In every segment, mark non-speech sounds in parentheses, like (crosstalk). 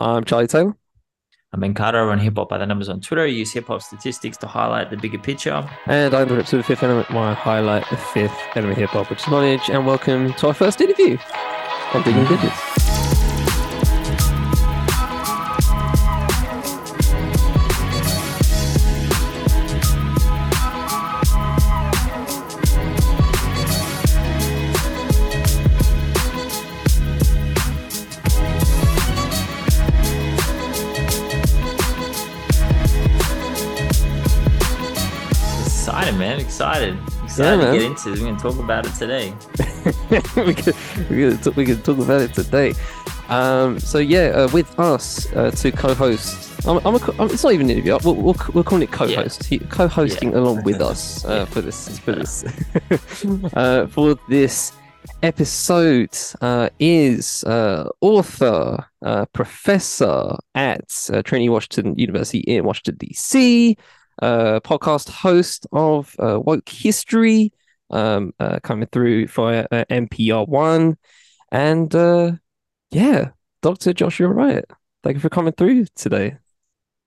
I'm Charlie Taylor. I'm Ben Carter. I run Hip Hop by the Numbers on Twitter. I use hip hop statistics to highlight the bigger picture. And I'm the rip to the fifth element, where I highlight the fifth element hip hop, which is knowledge. And welcome to our first interview on Digging Digits. Excited. Excited. Man. to get into this. We're going to talk about it today. (laughs) we could we could talk, we could talk about it today. Um, so yeah, uh, with us uh, to co-host. I'm, I'm, a, I'm it's not even an interview. We'll, we'll, we'll call it co-host. He, co-hosting along with us uh, (laughs) for this for this (laughs) uh, for this episode uh, is uh, author, uh, professor at uh, Trinity Washington University in Washington DC, podcast host of uh, Woke History, um, uh, coming through via uh, NPR One, and uh, yeah, Dr. Joshua Wright. Thank you for coming through today.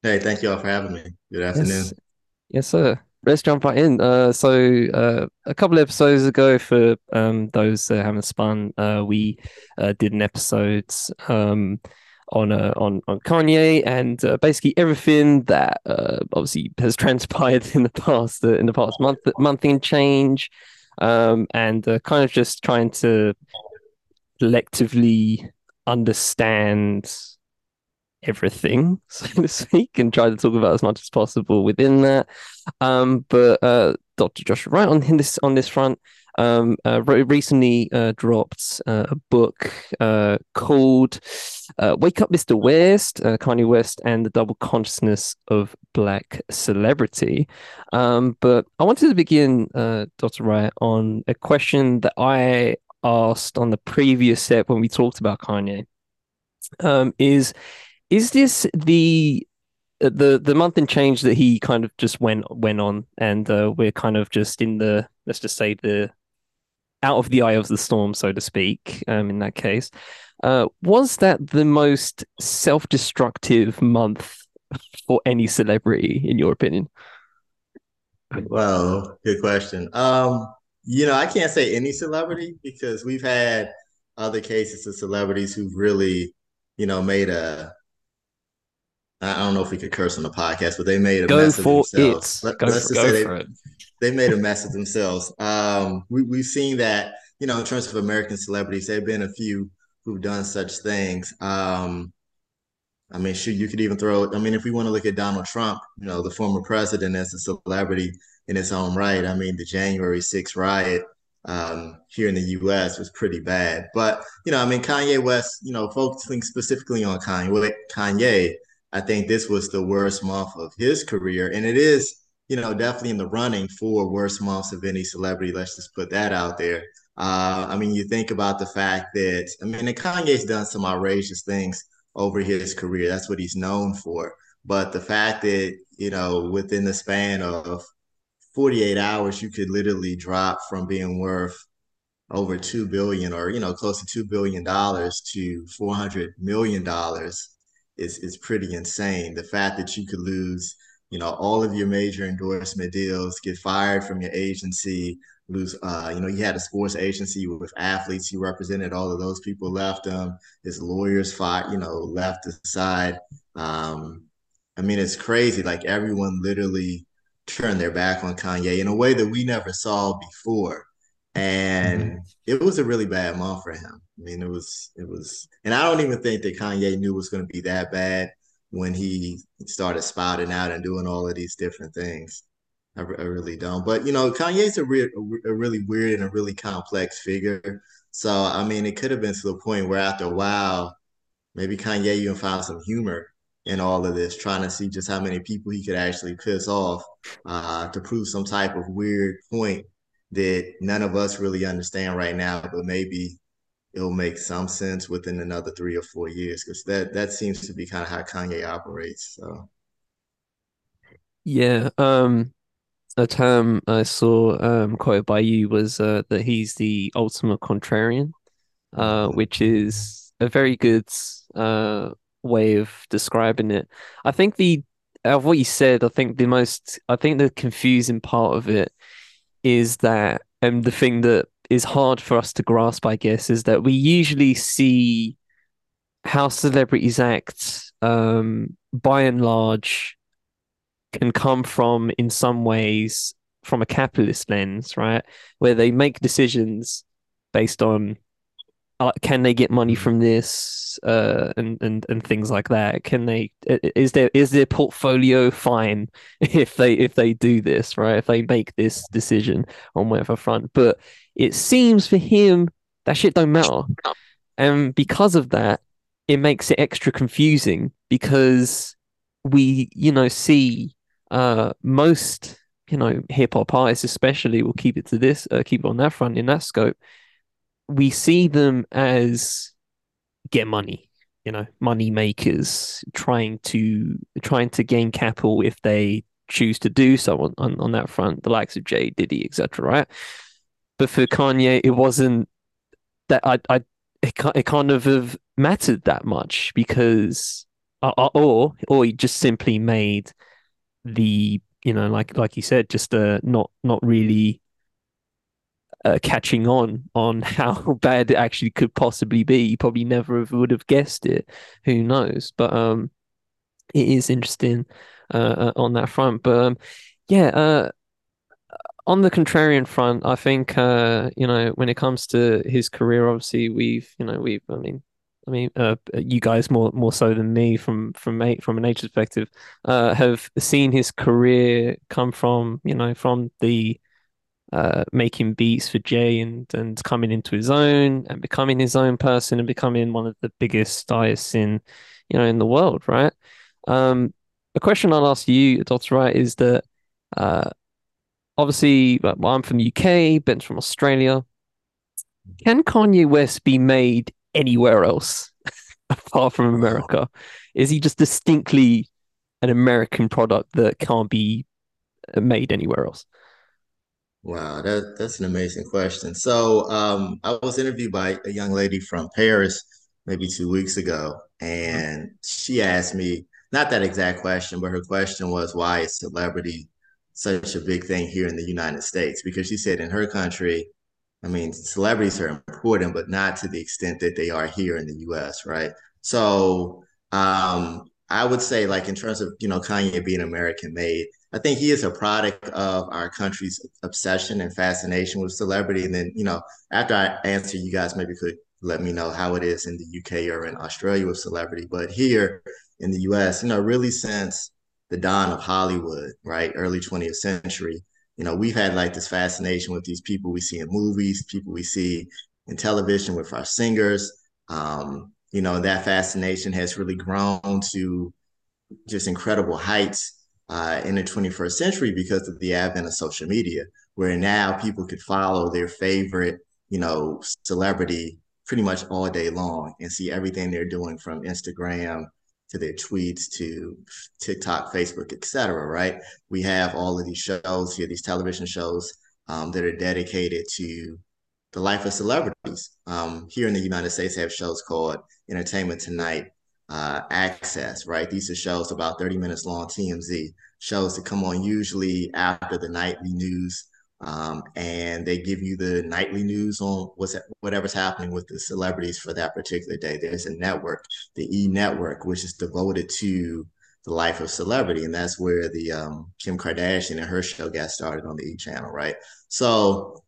Hey, thank you all for having me. Good afternoon. Yes, yes, sir. Let's jump right in. Uh, so uh, a couple of episodes ago, for um, those that haven't spun, uh, we uh, did an episode um, on uh, on on Kanye and uh, basically everything that uh, obviously has (laughs) transpired in the past uh, in the past month month in change, um, and uh, kind of just trying to collectively understand everything, (laughs) so to speak, and try to talk about as much as possible within that. Um, but uh, Dr. Joshua Wright on this on this front um, uh, re- recently uh, dropped uh, a book uh, called uh, "Wake Up, Mr. West: Kanye West and the Double Consciousness of Black Celebrity." Um, but I wanted to begin, Dr. Wright, on a question that I asked on the previous set when we talked about Kanye. Um, is is this the the the month and change that he kind of just went went on, and uh, we're kind of just in the let's just say the out of the eye of the storm, so to speak. Um, in that case, uh, was that the most self destructive month for any celebrity, in your opinion? Well, good question. Um, you know, I can't say any celebrity because we've had other cases of celebrities who've really, you know, made a I don't know if we could curse on the podcast, but they made a Go mess of themselves. it. Let, Go us for, just go say for they, it. They made a mess of themselves. Um, we, we've seen that, you know, in terms of American celebrities, there have been a few who've done such things. Um, I mean, shoot, you could even throw. I mean, if we want to look at Donald Trump, you know, the former president as a celebrity in his own right. I mean, the January 6th riot um, here in the U.S. was pretty bad. But you know, I mean, Kanye West, you know, focusing specifically on Kanye, Kanye, I think this was the worst month of his career, and it is, you know, definitely in the running for worst months of any celebrity. Let's just put that out there. Uh, I mean, you think about the fact that I mean, and Kanye's done some outrageous things over his career. That's what he's known for. But the fact that, you know, within the span of 48 hours, you could literally drop from being worth over 2 billion or, you know, close to 2 billion dollars to 400 million dollars is is pretty insane. The fact that you could lose, you know, all of your major endorsement deals, get fired from your agency, lose uh, you know, he had a sports agency with athletes he represented, all of those people left him. His lawyers fought, you know, left aside. Um, I mean, it's crazy. Like everyone literally turned their back on Kanye in a way that we never saw before. And it was a really bad month for him. I mean, it was, it was, and I don't even think that Kanye knew it was going to be that bad when he started spouting out and doing all of these different things. I, I really don't. But, you know, Kanye's a, re- a really weird and a really complex figure. So, I mean, it could have been to the point where after a while, maybe Kanye even found some humor in all of this, trying to see just how many people he could actually piss off uh, to prove some type of weird point that none of us really understand right now, but maybe it'll make some sense within another three or four years because that that seems to be kind of how Kanye operates. So Yeah. Um, a term I saw um, quoted by you was uh, that he's the ultimate contrarian, uh, which is a very good uh, way of describing it. I think the of what you said, I think the most, I think the confusing part of it is that, and the thing that is hard for us to grasp, I guess, is that we usually see how celebrities act, um, by and large, can come from, in some ways, from a capitalist lens, right? Where they make decisions based on can they get money from this uh, and and and things like that? Can they is there is their portfolio fine (laughs) if they if they do this right? If they make this decision on whatever front. But it seems for him that shit don't matter. And because of that it makes it extra confusing because we you know see uh most you know hip hop artists especially will keep it to this uh, keep it on that front in that scope we see them as get money, you know, money makers trying to trying to gain capital if they choose to do so on, on, on that front, the likes of Jay, Diddy, etc. Right? But for Kanye, it wasn't that I I it, it kind of have mattered that much because uh, uh, or or he just simply made the you know like like you said just uh not not really uh, catching on on (laughs) how bad it actually could possibly be. You probably never would have guessed it. Who knows? But um, it is interesting uh, uh, on that front. But um, yeah, uh, on the contrarian front, I think uh, you know when it comes to his career, obviously we've you know we've I mean. I mean, uh, you guys more more so than me from from from an age perspective, uh, have seen his career come from you know from the uh, making beats for Jay and and coming into his own and becoming his own person and becoming one of the biggest artists in you know in the world, right? Um, a question I'll ask you, Dr. Wright, is that uh, obviously well, I'm from the UK, Ben's from Australia. Can Kanye West be made anywhere else (laughs) apart from America? Is he just distinctly an American product that can't be made anywhere else? Wow, that that's an amazing question. So, um, I was interviewed by a young lady from Paris maybe two weeks ago, and she asked me not that exact question, but her question was, "Why is celebrity such a big thing here in the United States?" Because she said in her country, I mean, celebrities are important, but not to the extent that they are here in the U.S. Right? So, um, I would say, like in terms of you know Kanye being American made, I think he is a product of our country's obsession and fascination with celebrity. And then, you know, after I answer, you guys maybe could let me know how it is in the UK or in Australia with celebrity. But here in the US, you know, really since the dawn of Hollywood, right, early 20th century, you know, we've had like this fascination with these people we see in movies, people we see in television with our singers. Um, you know, that fascination has really grown to just incredible heights uh, in the 21st century because of the advent of social media, where now people could follow their favorite, you know, celebrity pretty much all day long and see everything they're doing from Instagram to their tweets to TikTok, Facebook, etc. Right? We have all of these shows here, these television shows um, that are dedicated to the life of celebrities. Um, here in the United States, have shows called Entertainment Tonight, uh, access, right? These are shows about 30 minutes long, TMZ shows that come on usually after the nightly news. Um, and they give you the nightly news on what's whatever's happening with the celebrities for that particular day. There's a network, the E Network, which is devoted to the life of celebrity, and that's where the um, Kim Kardashian and her show got started on the E Channel, right? So,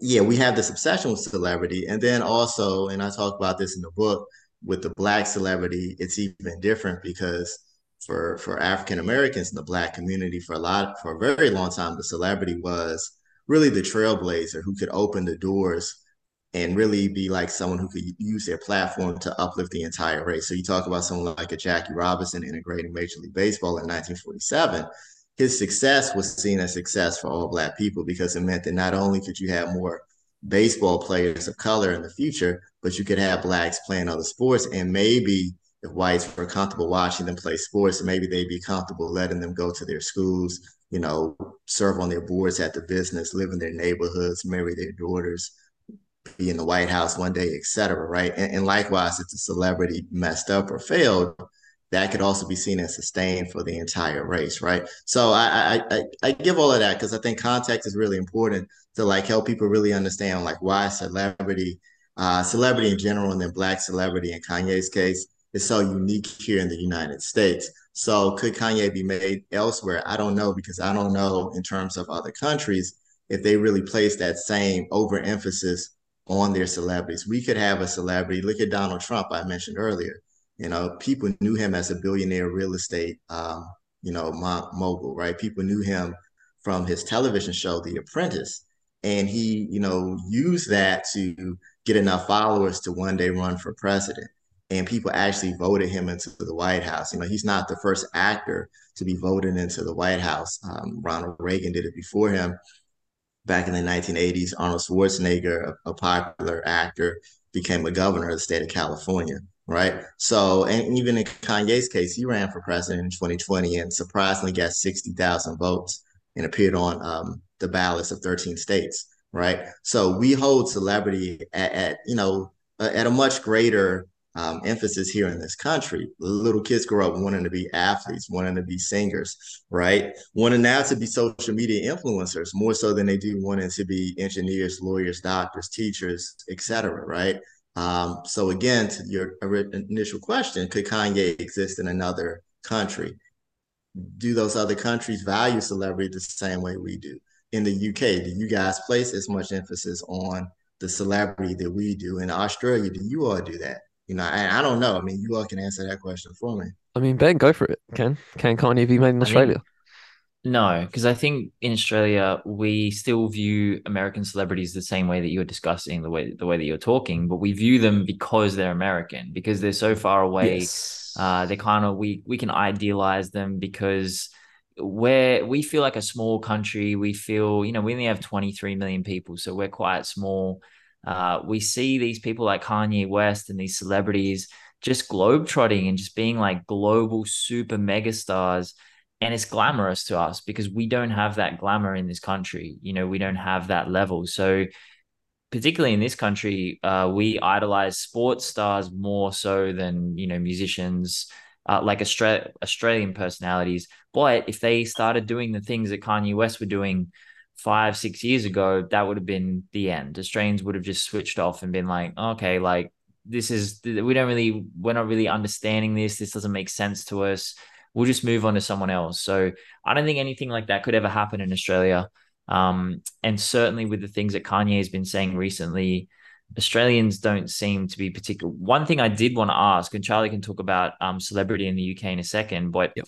yeah, we have this obsession with celebrity, and then also, and I talk about this in the book with the black celebrity, it's even different because for for African Americans in the black community for a lot for a very long time, the celebrity was really the trailblazer who could open the doors and really be like someone who could use their platform to uplift the entire race. So you talk about someone like a Jackie Robinson integrating Major League Baseball in 1947. His success was seen as success for all Black people because it meant that not only could you have more baseball players of color in the future, but you could have blacks playing other sports. And maybe if whites were comfortable watching them play sports, maybe they'd be comfortable letting them go to their schools, you know, serve on their boards at the business, live in their neighborhoods, marry their daughters, be in the White House one day, et cetera, right? And, and likewise, if the celebrity messed up or failed, that could also be seen as sustained for the entire race, right? So I I, I give all of that because I think context is really important to like help people really understand like why celebrity, uh, celebrity in general, and then black celebrity in Kanye's case is so unique here in the United States. So could Kanye be made elsewhere? I don't know because I don't know in terms of other countries if they really place that same overemphasis on their celebrities. We could have a celebrity. Look at Donald Trump. I mentioned earlier you know, people knew him as a billionaire real estate, um, you know, mogul, right? People knew him from his television show, The Apprentice, and he, you know, used that to get enough followers to one day run for president. And people actually voted him into the White House. You know, he's not the first actor to be voted into the White House. Um, Ronald Reagan did it before him back in the 1980s. Arnold Schwarzenegger, a, a popular actor, became a governor of the state of California right? So, and even in Kanye's case, he ran for president in 2020 and surprisingly got 60,000 votes and appeared on um, the ballots of 13 states, right? So we hold celebrity at, at you know, at a much greater um, emphasis here in this country. Little kids grow up wanting to be athletes, wanting to be singers, right? Wanting now to be social media influencers more so than they do wanting to be engineers, lawyers, doctors, teachers, etc. Right? Um, so again, to your initial question, could Kanye exist in another country? Do those other countries value celebrity the same way we do? In the UK, do you guys place as much emphasis on the celebrity that we do? In Australia, do you all do that? You know, I, I don't know. I mean, you all can answer that question for me. I mean, Ben, go for it. Can can Kanye be made in Australia? No, because I think in Australia we still view American celebrities the same way that you're discussing the way the way that you're talking, but we view them because they're American, because they're so far away. Yes. Uh, they kind of we we can idealize them because we're we feel like a small country. We feel you know we only have 23 million people, so we're quite small. Uh, we see these people like Kanye West and these celebrities just globetrotting and just being like global super megastars. And it's glamorous to us because we don't have that glamour in this country. You know we don't have that level. So particularly in this country uh, we idolize sports stars more so than you know musicians uh, like Austra- australian personalities. But if they started doing the things that kanye west were doing five six years ago that would have been the end australians would have just switched off and been like okay like this is we don't really we're not really understanding this this doesn't make sense to us we'll just move on to someone else. So I don't think anything like that could ever happen in Australia. Um, and certainly with the things that Kanye has been saying recently, Australians don't seem to be particular. One thing I did want to ask, and Charlie can talk about um, celebrity in the UK in a second, but yep.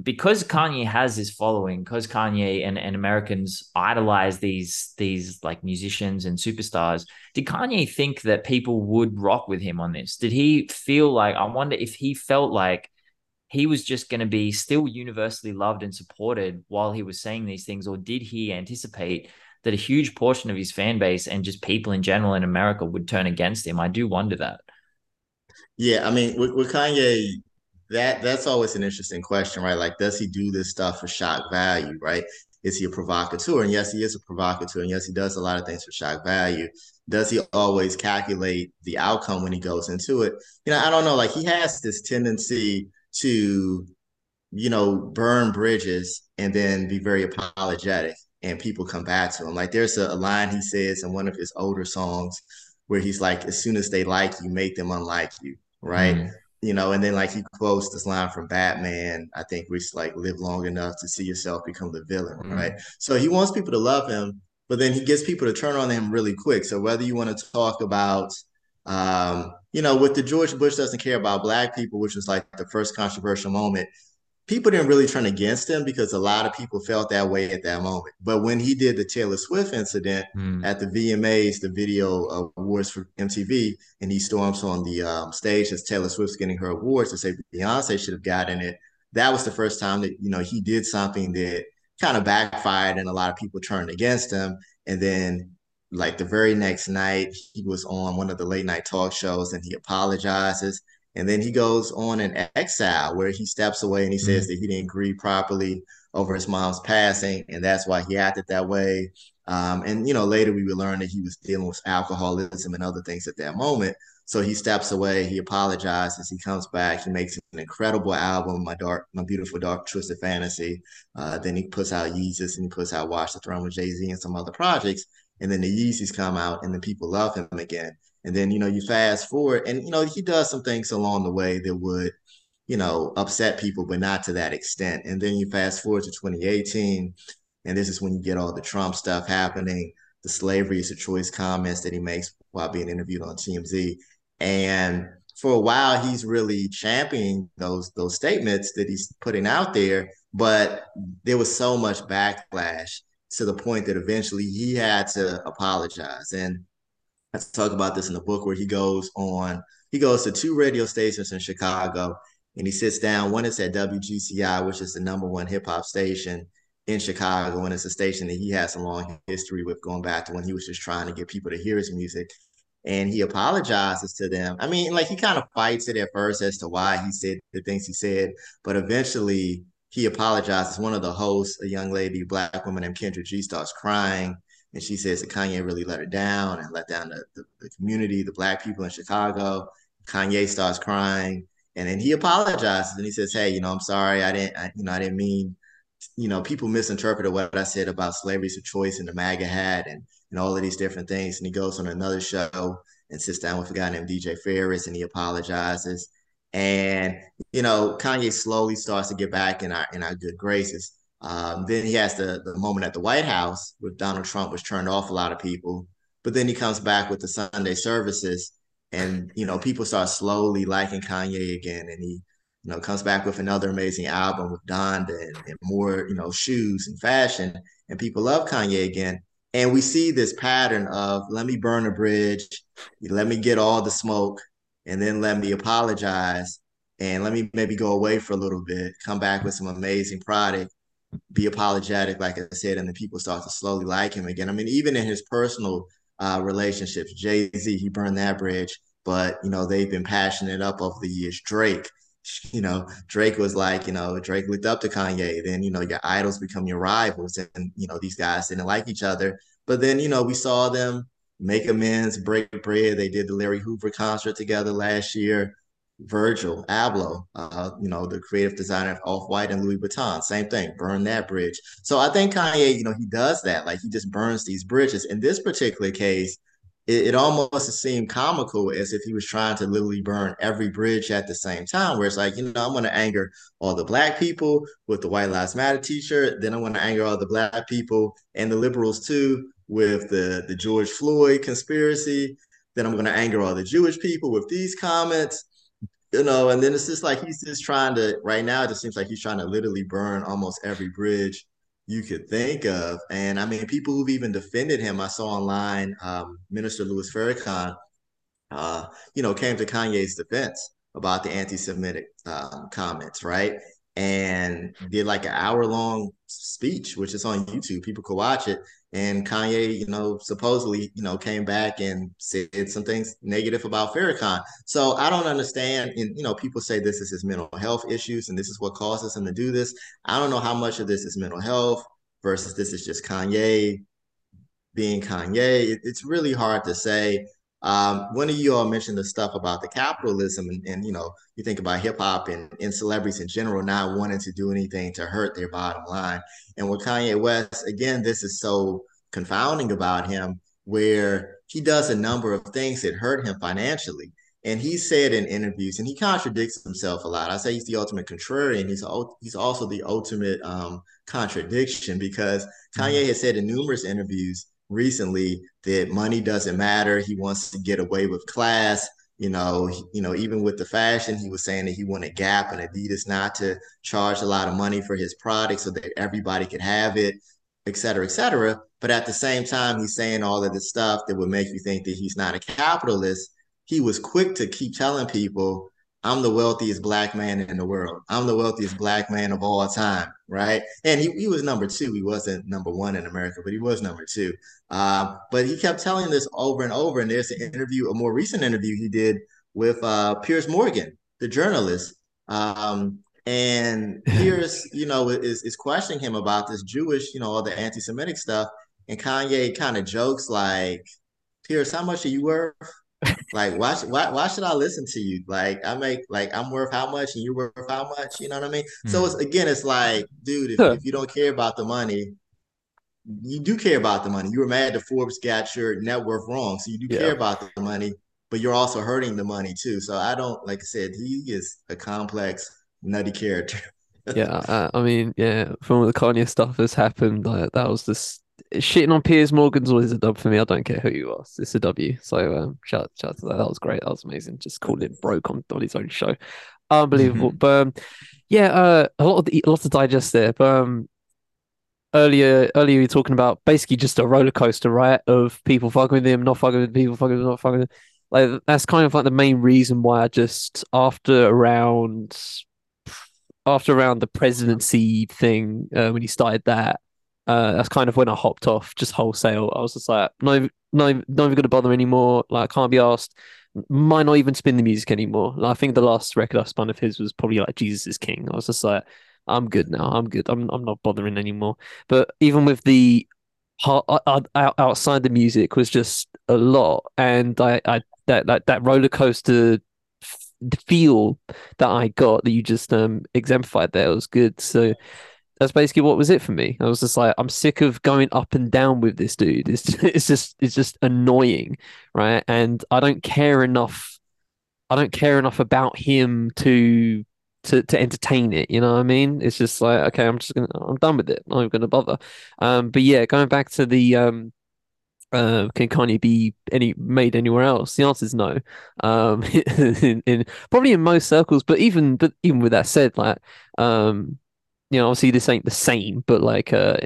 Because Kanye has this following, because Kanye and, and Americans idolize these these like musicians and superstars, did Kanye think that people would rock with him on this? Did he feel like I wonder if he felt like he was just going to be still universally loved and supported while he was saying these things? Or did he anticipate that a huge portion of his fan base and just people in general in America would turn against him? I do wonder that. Yeah, I mean, with, with Kanye, that that's always an interesting question, right? Like, does he do this stuff for shock value, right? Is he a provocateur? And yes, he is a provocateur. And yes, he does a lot of things for shock value. Does he always calculate the outcome when he goes into it? You know, I don't know. Like, he has this tendency to, you know, burn bridges and then be very apologetic and people come back to him. Like there's a, a line he says in one of his older songs where he's like, as soon as they like you, make them unlike you, right? Mm. You know, and then like he quotes this line from Batman, I think, which like live long enough to see yourself become the villain, mm. right? So he wants people to love him, but then he gets people to turn on him really quick. So whether you want to talk about um, you know, with the George Bush doesn't care about black people, which was like the first controversial moment, people didn't really turn against him because a lot of people felt that way at that moment. But when he did the Taylor Swift incident mm. at the VMAs, the video awards for MTV, and he storms on the um, stage as Taylor Swift's getting her awards to say Beyonce should have gotten it. That was the first time that you know he did something that kind of backfired, and a lot of people turned against him. And then like the very next night he was on one of the late night talk shows and he apologizes and then he goes on an exile where he steps away and he mm-hmm. says that he didn't grieve properly over his mom's passing and that's why he acted that way Um, and you know, later we would learn that he was dealing with alcoholism and other things at that moment. So he steps away, he apologizes, he comes back, he makes an incredible album, My Dark, My Beautiful Dark Twisted Fantasy. Uh, then he puts out Yeezus and he puts out Watch the Throne with Jay-Z and some other projects. And then the Yeezys come out and then people love him again. And then, you know, you fast forward and, you know, he does some things along the way that would, you know, upset people, but not to that extent. And then you fast forward to 2018, and this is when you get all the Trump stuff happening, the slavery is a choice comments that he makes while being interviewed on TMZ. And for a while, he's really championing those those statements that he's putting out there. But there was so much backlash to the point that eventually he had to apologize. And I talk about this in the book where he goes on, he goes to two radio stations in Chicago and he sits down. One is at WGCI, which is the number one hip hop station in Chicago, and it's a station that he has a long history with, going back to when he was just trying to get people to hear his music. And he apologizes to them. I mean, like he kind of fights it at first as to why he said the things he said, but eventually he apologizes. One of the hosts, a young lady, black woman named Kendra G, starts crying. And she says that Kanye really let her down and let down the, the, the community, the black people in Chicago. Kanye starts crying. And then he apologizes and he says, Hey, you know, I'm sorry. I didn't, I, you know, I didn't mean you know, people misinterpreted what I said about slavery's a choice and the MAGA hat and, and all of these different things. And he goes on another show and sits down with a guy named DJ Pharris and he apologizes. And, you know, Kanye slowly starts to get back in our in our good graces. Um, then he has the, the moment at the White House with Donald Trump, which turned off a lot of people. But then he comes back with the Sunday services, and you know, people start slowly liking Kanye again, and he you know, comes back with another amazing album with Donda and, and, more, you know, shoes and fashion, and people love Kanye again. And we see this pattern of let me burn a bridge, let me get all the smoke, and then let me apologize, and let me maybe go away for a little bit, come back with some amazing product, be apologetic, like I said, and then people start to slowly like him again. I mean, even in his personal uh, relationships, Jay Z, he burned that bridge, but you know they've been passionate up over the years. Drake, (laughs) you know, Drake was like, you know, Drake looked up to Kanye. Then, you know, your idols become your rivals. And, you know, these guys didn't like each other. But then, you know, we saw them make amends, break bread. They did the Larry Hoover concert together last year. Virgil Abloh, uh, you know, the creative designer of Off White and Louis Vuitton, same thing, burn that bridge. So I think Kanye, you know, he does that. Like he just burns these bridges. In this particular case, it, it almost seemed comical as if he was trying to literally burn every bridge at the same time. Where it's like, you know, I'm going to anger all the black people with the White Lives Matter T-shirt. Then I'm going to anger all the black people and the liberals too with the the George Floyd conspiracy. Then I'm going to anger all the Jewish people with these comments. You know, and then it's just like he's just trying to right now. It just seems like he's trying to literally burn almost every bridge you could think of. And I mean, people who've even defended him, I saw online, um, Minister Louis Farrakhan, uh, you know, came to Kanye's defense about the anti-Semitic um, comments, right? And did like an hour-long speech, which is on YouTube. People could watch it. And Kanye, you know, supposedly, you know, came back and said some things negative about Farrakhan. So I don't understand. And you know, people say this is his mental health issues, and this is what causes him to do this. I don't know how much of this is mental health versus this is just Kanye being Kanye. It, it's really hard to say. Um, one of you all mentioned the stuff about the capitalism, and, and you know, you think about hip hop and, and celebrities in general not wanting to do anything to hurt their bottom line. And with Kanye West, again, this is so confounding about him, where he does a number of things that hurt him financially. And he said in interviews, and he contradicts himself a lot. I say he's the ultimate contrarian. He's he's also the ultimate um, contradiction because Kanye mm-hmm. has said in numerous interviews recently that money doesn't matter. He wants to get away with class. You know, he, you know, even with the fashion, he was saying that he wanted Gap and Adidas not to charge a lot of money for his product so that everybody could have it, et cetera, et cetera. But at the same time, he's saying all of this stuff that would make you think that he's not a capitalist. He was quick to keep telling people I'm the wealthiest black man in the world. I'm the wealthiest black man of all time, right? And he, he was number two. He wasn't number one in America, but he was number two. Uh, but he kept telling this over and over. And there's an interview, a more recent interview he did with uh, Piers Morgan, the journalist. Um, and (laughs) Piers, you know, is, is questioning him about this Jewish, you know, all the anti-Semitic stuff. and Kanye kind of jokes like, "Piers, how much are you worth?" Like why, why why should I listen to you? Like I make like I'm worth how much and you're worth how much, you know what I mean? Mm. So it's again, it's like, dude, if, if you don't care about the money, you do care about the money. You were mad that Forbes got your net worth wrong. So you do yeah. care about the money, but you're also hurting the money too. So I don't like I said, he is a complex, nutty character. (laughs) yeah, uh, I mean, yeah, from the Kanye stuff that's happened, like, that was just shitting on Piers Morgan's always a dub for me. I don't care who you are. It's a W. So um, shout, shout to that. That was great. That was amazing. Just called it broke on, on his own show. Unbelievable. Mm-hmm. But um, yeah, uh, a lot of the, a lot to digest there. But um, earlier earlier you were talking about basically just a roller coaster, right? Of people fucking with him, not fucking with people, fucking with him, not fucking with him. like that's kind of like the main reason why I just after around after around the presidency thing uh, when he started that uh, that's kind of when I hopped off just wholesale. I was just like, no, no, not even going to bother anymore. Like, I can't be asked. Might not even spin the music anymore. Like, I think the last record I spun of his was probably like Jesus is King. I was just like, I'm good now. I'm good. I'm I'm not bothering anymore. But even with the outside the music was just a lot, and I, I that that that roller coaster feel that I got that you just um exemplified there was good. So that's basically what was it for me. I was just like, I'm sick of going up and down with this dude. It's just, (laughs) it's just it's just annoying, right? And I don't care enough. I don't care enough about him to to to entertain it. You know what I mean? It's just like, okay, I'm just gonna, I'm done with it. I'm not gonna bother. Um, but yeah, going back to the um, uh, can Kanye be any made anywhere else? The answer is no. Um, (laughs) in, in probably in most circles, but even but even with that said, like um, you know, obviously this ain't the same, but like uh,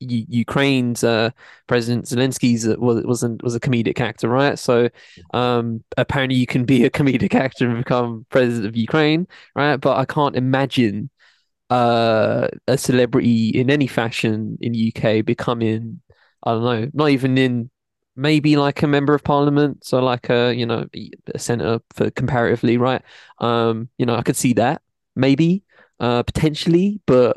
Ukraine's uh, President Zelensky's uh, was was a, was a comedic actor, right? So um, apparently you can be a comedic actor and become president of Ukraine, right? But I can't imagine uh, a celebrity in any fashion in UK becoming, I don't know, not even in maybe like a member of parliament, so like a you know a senator for comparatively, right? Um, you know, I could see that maybe uh, potentially, but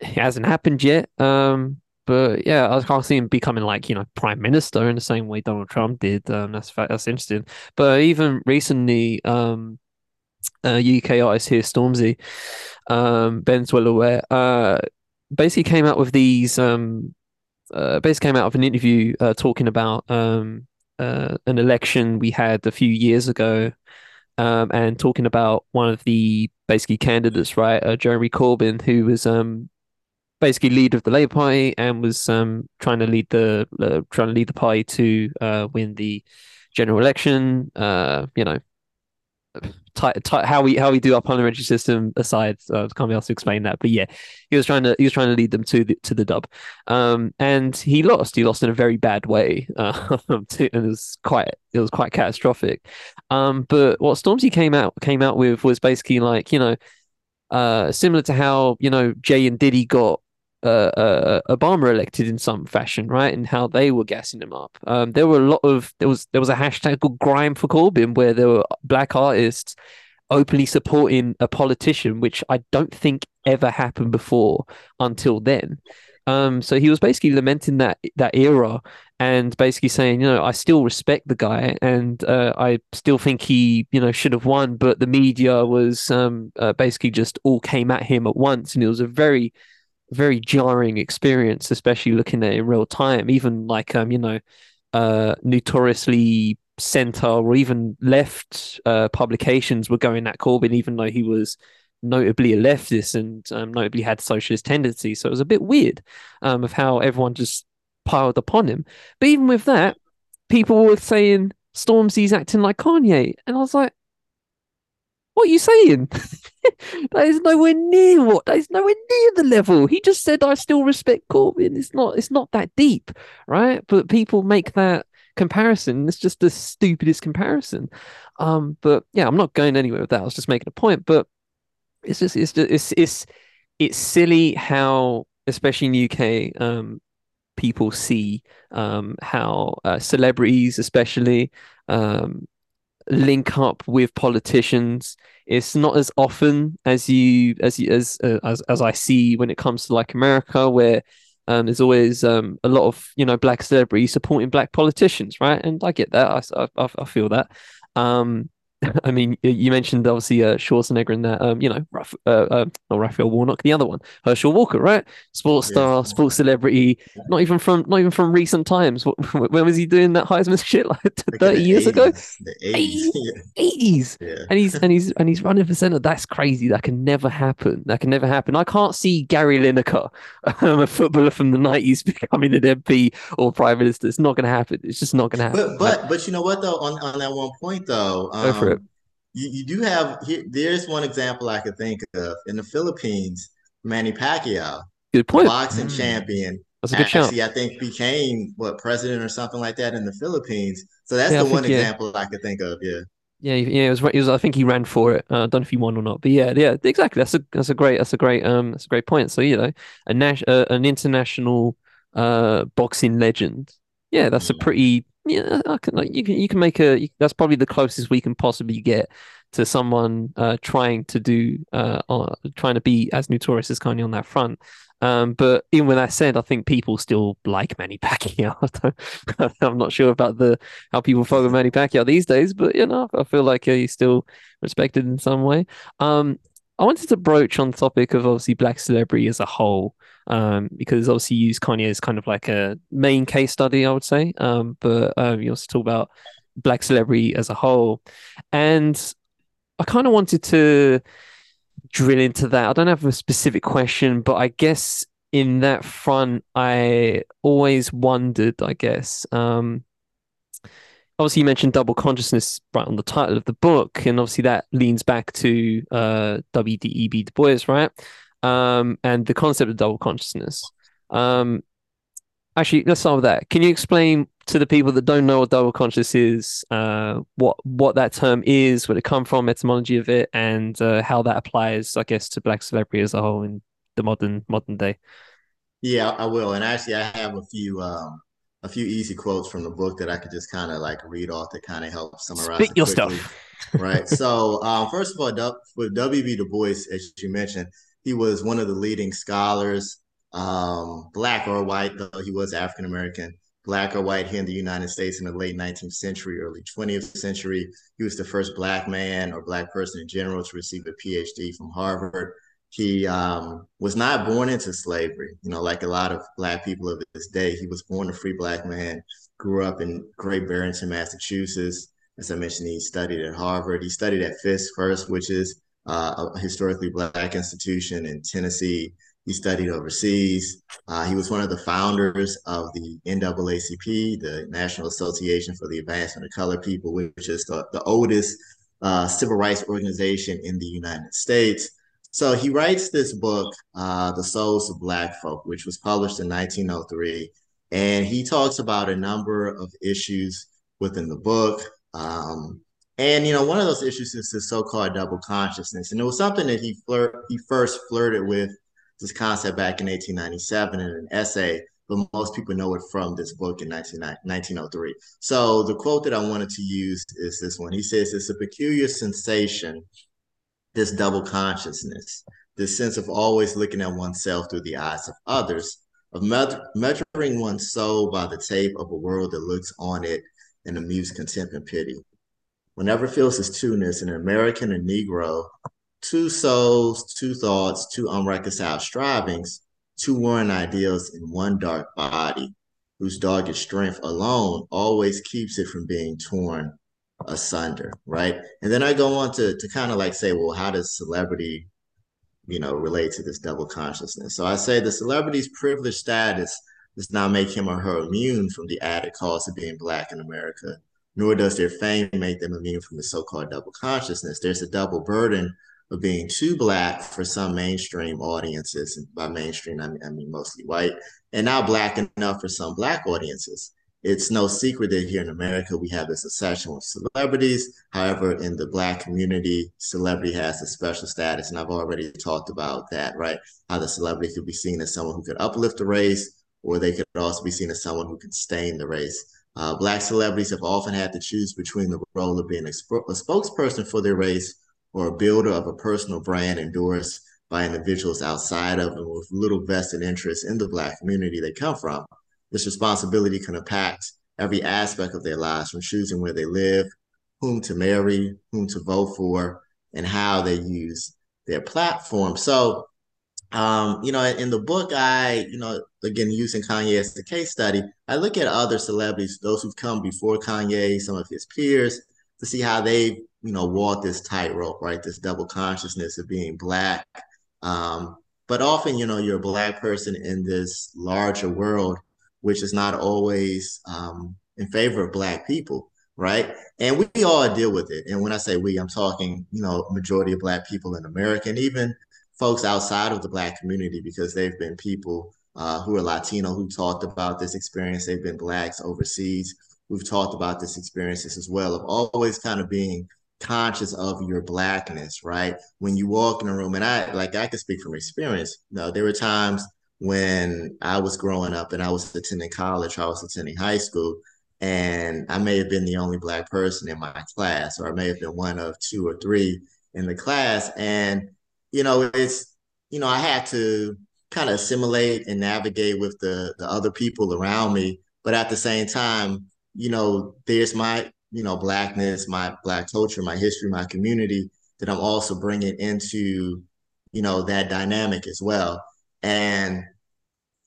it hasn't happened yet. Um, but yeah, I can't see him becoming like you know prime minister in the same way Donald Trump did. Um, that's that's interesting. But even recently, um, uh, UK artist here, Stormzy, um, Ben's well aware, uh, basically came out with these um, uh, basically came out of an interview uh, talking about um, uh, an election we had a few years ago um, and talking about one of the basically candidates, right, uh, Jeremy Corbyn, who was um, basically leader of the Labour Party and was um, trying to lead the uh, trying to lead the party to uh, win the general election. Uh, you know, how we how we do our parliamentary system aside, uh, can't be asked to explain that. But yeah, he was trying to he was trying to lead them to the to the dub, um, and he lost. He lost in a very bad way, uh, (laughs) and it was quite it was quite catastrophic. Um, but what Stormzy came out came out with was basically like you know, uh, similar to how you know Jay and Diddy got Obama elected in some fashion, right? And how they were gassing him up. Um, there were a lot of there was there was a hashtag called Grime for Corbyn where there were black artists openly supporting a politician, which I don't think ever happened before until then. Um, so he was basically lamenting that that era and basically saying, you know, I still respect the guy and uh, I still think he, you know, should have won, but the media was um, uh, basically just all came at him at once, and it was a very very jarring experience, especially looking at it in real time. Even like um, you know, uh, notoriously center or even left uh, publications were going at Corbyn, even though he was notably a leftist and um, notably had socialist tendencies. So it was a bit weird um, of how everyone just piled upon him. But even with that, people were saying Stormzy's acting like Kanye, and I was like, what are you saying? (laughs) that is nowhere near what that is nowhere near the level. He just said I still respect Corbyn. It's not it's not that deep, right? But people make that comparison. It's just the stupidest comparison. Um, but yeah, I'm not going anywhere with that. I was just making a point. But it's just it's just it's it's it's silly how, especially in the UK, um, people see um how uh, celebrities, especially um, link up with politicians. It's not as often as you as you as uh, as as I see when it comes to like America, where Um, there's always um, a lot of you know black celebrities supporting black politicians, right? And I get that. I I, I feel that. Um, (laughs) I mean, you mentioned obviously uh, Schwarzenegger and that, um, you know, Raph, uh, uh, not Raphael Warnock, the other one, Herschel Walker, right? Sports star, yeah. sports celebrity, not even from not even from recent times. When was he doing that Heisman (laughs) shit? Like thirty years 80s, ago, (laughs) eighties, yeah. and he's and he's and he's running for center. That's crazy. That can never happen. That can never happen. I can't see Gary Lineker, um, a footballer from the nineties, becoming an MP or prime minister. It's not going to happen. It's just not going to happen. But but but you know what though? On on that one point though, um, you, you do have here, there's one example I could think of in the Philippines, Manny Pacquiao, good point, boxing mm. champion. That's a good actually, shout. I think became what president or something like that in the Philippines. So that's yeah, the one example yeah. I could think of. Yeah. Yeah, yeah, it was, it was. I think he ran for it. Uh, I don't know if he won or not, but yeah, yeah, exactly. That's a that's a great that's a great um that's a great point. So you know, a nas- uh, an international uh boxing legend. Yeah, that's a mm. pretty yeah, I can, you can you can make a that's probably the closest we can possibly get to someone uh, trying to do uh, uh, trying to be as notorious as Kanye on that front. Um, but even with that said, I think people still like Manny (laughs) Pacquiao. (laughs) I'm not sure about the how people follow Manny Pacquiao these days, but you know, I feel like he's still respected in some way. Um, I wanted to broach on the topic of obviously black celebrity as a whole um, because obviously you use Kanye as kind of like a main case study, I would say. Um, but um, you also talk about black celebrity as a whole, and I kind of wanted to drill into that. I don't have a specific question, but I guess in that front, I always wondered. I guess. Um, obviously you mentioned double consciousness right on the title of the book and obviously that leans back to uh W.E.B. Du Bois right um, and the concept of double consciousness. Um, actually, let's start with that. Can you explain to the people that don't know what double consciousness is, uh, what what that term is, where it come from, etymology of it, and uh, how that applies, I guess, to black celebrity as a whole in the modern modern day? Yeah, I will. And actually, I have a few um, a few easy quotes from the book that I could just kind of like read off to kind of help summarize. Spit your quickly. stuff. right. (laughs) So, um, first of all, with W.B. Du Bois, as you mentioned, he was one of the leading scholars, um, black or white, though he was African American, black or white here in the United States in the late 19th century, early 20th century. He was the first black man or black person in general to receive a PhD from Harvard. He um, was not born into slavery, you know, like a lot of black people of his day. He was born a free black man, grew up in Great Barrington, Massachusetts. As I mentioned, he studied at Harvard. He studied at Fisk first, which is uh, a historically black institution in Tennessee. He studied overseas. Uh, he was one of the founders of the NAACP, the National Association for the Advancement of Colored People, which is the, the oldest uh, civil rights organization in the United States. So he writes this book, uh, The Souls of Black Folk, which was published in 1903. And he talks about a number of issues within the book. Um, and you know, one of those issues is the so-called double consciousness, and it was something that he flirt he first flirted with this concept back in 1897 in an essay, but most people know it from this book in 1903. So the quote that I wanted to use is this one. He says, "It's a peculiar sensation, this double consciousness, this sense of always looking at oneself through the eyes of others." Of measuring one's soul by the tape of a world that looks on it and amused contempt and pity whenever feels his two-ness, in an American and Negro, two souls, two thoughts, two unreconciled strivings, two warring ideals in one dark body, whose dogged strength alone always keeps it from being torn asunder, right? And then I go on to to kind of like say, well, how does celebrity, you know, relate to this double consciousness? So I say the celebrity's privileged status does not make him or her immune from the added cost of being black in America nor does their fame make them immune from the so-called double consciousness. There's a double burden of being too black for some mainstream audiences. And by mainstream, I mean, I mean mostly white, and not black enough for some black audiences. It's no secret that here in America, we have this obsession with celebrities. However, in the black community, celebrity has a special status. And I've already talked about that, right? How the celebrity could be seen as someone who could uplift the race, or they could also be seen as someone who can stain the race. Uh, black celebrities have often had to choose between the role of being a, a spokesperson for their race or a builder of a personal brand endorsed by individuals outside of and with little vested interest in the Black community they come from. This responsibility can impact every aspect of their lives from choosing where they live, whom to marry, whom to vote for, and how they use their platform. So, um, you know, in the book, I, you know, again, using Kanye as the case study, I look at other celebrities, those who've come before Kanye, some of his peers, to see how they, you know, walked this tightrope, right? This double consciousness of being Black. Um, but often, you know, you're a Black person in this larger world, which is not always um, in favor of Black people right? And we all deal with it. And when I say we, I'm talking, you know, majority of Black people in America, and even folks outside of the Black community, because they've been people uh, who are Latino who talked about this experience. They've been Blacks overseas who've talked about this experiences as well, of always kind of being conscious of your blackness, right? When you walk in a room, and I like I can speak from experience. You know, there were times when I was growing up and I was attending college, I was attending high school, and I may have been the only black person in my class, or I may have been one of two or three in the class. And, you know, it's, you know, I had to kind of assimilate and navigate with the the other people around me. But at the same time, you know, there's my, you know, blackness, my black culture, my history, my community that I'm also bringing into, you know, that dynamic as well. And,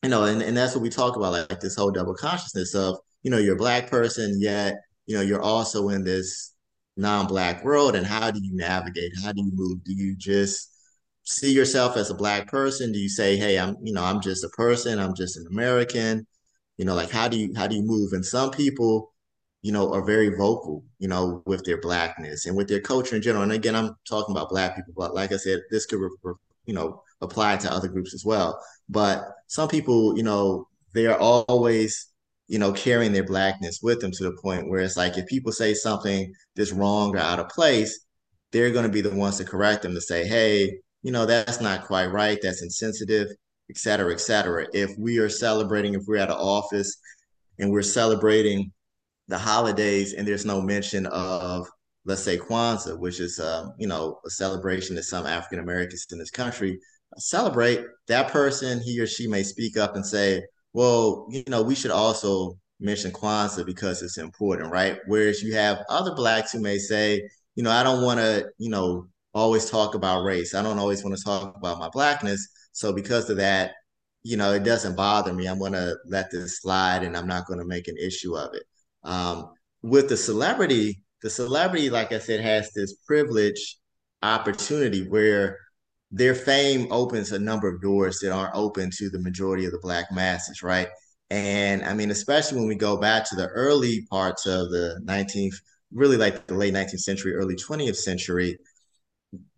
you know, and, and that's what we talk about, like, like this whole double consciousness of, you know, you're a black person, yet, you know, you're also in this non-black world. And how do you navigate? How do you move? Do you just see yourself as a black person? Do you say, hey, I'm, you know, I'm just a person, I'm just an American? You know, like how do you how do you move? And some people, you know, are very vocal, you know, with their blackness and with their culture in general. And again, I'm talking about black people, but like I said, this could, you know, apply to other groups as well. But some people, you know, they are always you know, carrying their blackness with them to the point where it's like if people say something that's wrong or out of place, they're going to be the ones to correct them to say, hey, you know, that's not quite right, that's insensitive, et cetera, et cetera. If we are celebrating, if we're at an office and we're celebrating the holidays and there's no mention of, let's say, Kwanzaa, which is, um, you know, a celebration that some African Americans in this country celebrate, that person, he or she may speak up and say, well, you know, we should also mention Kwanzaa because it's important, right? Whereas you have other blacks who may say, you know, I don't want to, you know, always talk about race. I don't always want to talk about my blackness. So because of that, you know, it doesn't bother me. I'm going to let this slide and I'm not going to make an issue of it. Um, with the celebrity, the celebrity, like I said, has this privilege opportunity where their fame opens a number of doors that aren't open to the majority of the black masses, right? And I mean, especially when we go back to the early parts of the 19th, really like the late 19th century, early 20th century,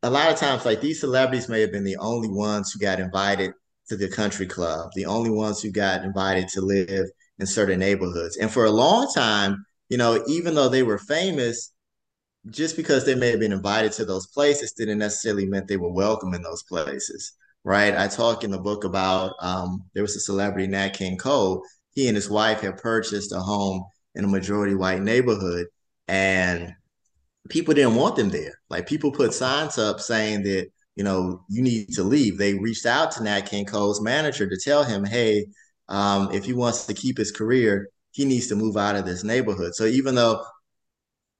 a lot of times, like these celebrities may have been the only ones who got invited to the country club, the only ones who got invited to live in certain neighborhoods. And for a long time, you know, even though they were famous, just because they may have been invited to those places didn't necessarily meant they were welcome in those places, right? I talk in the book about um, there was a celebrity, Nat King Cole. He and his wife had purchased a home in a majority white neighborhood, and people didn't want them there. Like people put signs up saying that you know you need to leave. They reached out to Nat King Cole's manager to tell him, hey, um, if he wants to keep his career, he needs to move out of this neighborhood. So even though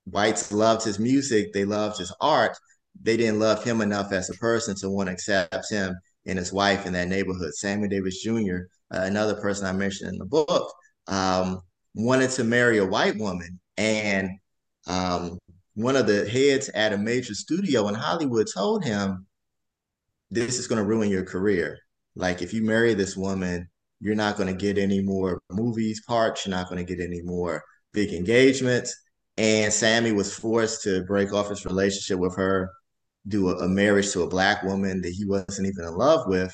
whites loved his music, they loved his art. They didn't love him enough as a person to want to accept him and his wife in that neighborhood. Sammy Davis Jr., uh, another person I mentioned in the book, um, wanted to marry a white woman. And um, one of the heads at a major studio in Hollywood told him, This is going to ruin your career. Like, if you marry this woman, you're not going to get any more movies parts, you're not going to get any more big engagements and Sammy was forced to break off his relationship with her, do a, a, marriage to a black woman that he wasn't even in love with.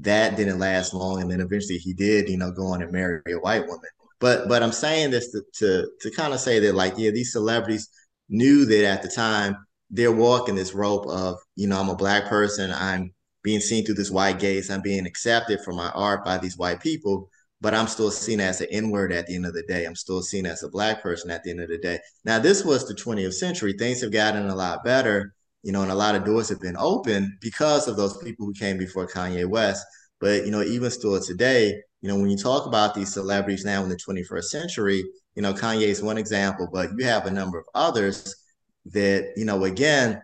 That didn't last long, and then eventually he did, you know, go on and marry a white woman. But but I'm saying this to to, to kind of say that like yeah, these celebrities knew that at the time they're walking this rope of you know I'm a black person, I'm being seen through this white gaze, I'm being accepted for my art by these white people but I'm still seen as an N word at the end of the day. I'm still seen as a black person at the end of the day. Now, this was the 20th century. Things have gotten a lot better you know, and a lot of doors have been open because of those people who came before Kanye West. But you know, even still today, you know, when you talk about these celebrities now in the 21st century, you know, Kanye is one example, but you have a number of others that, you know, again,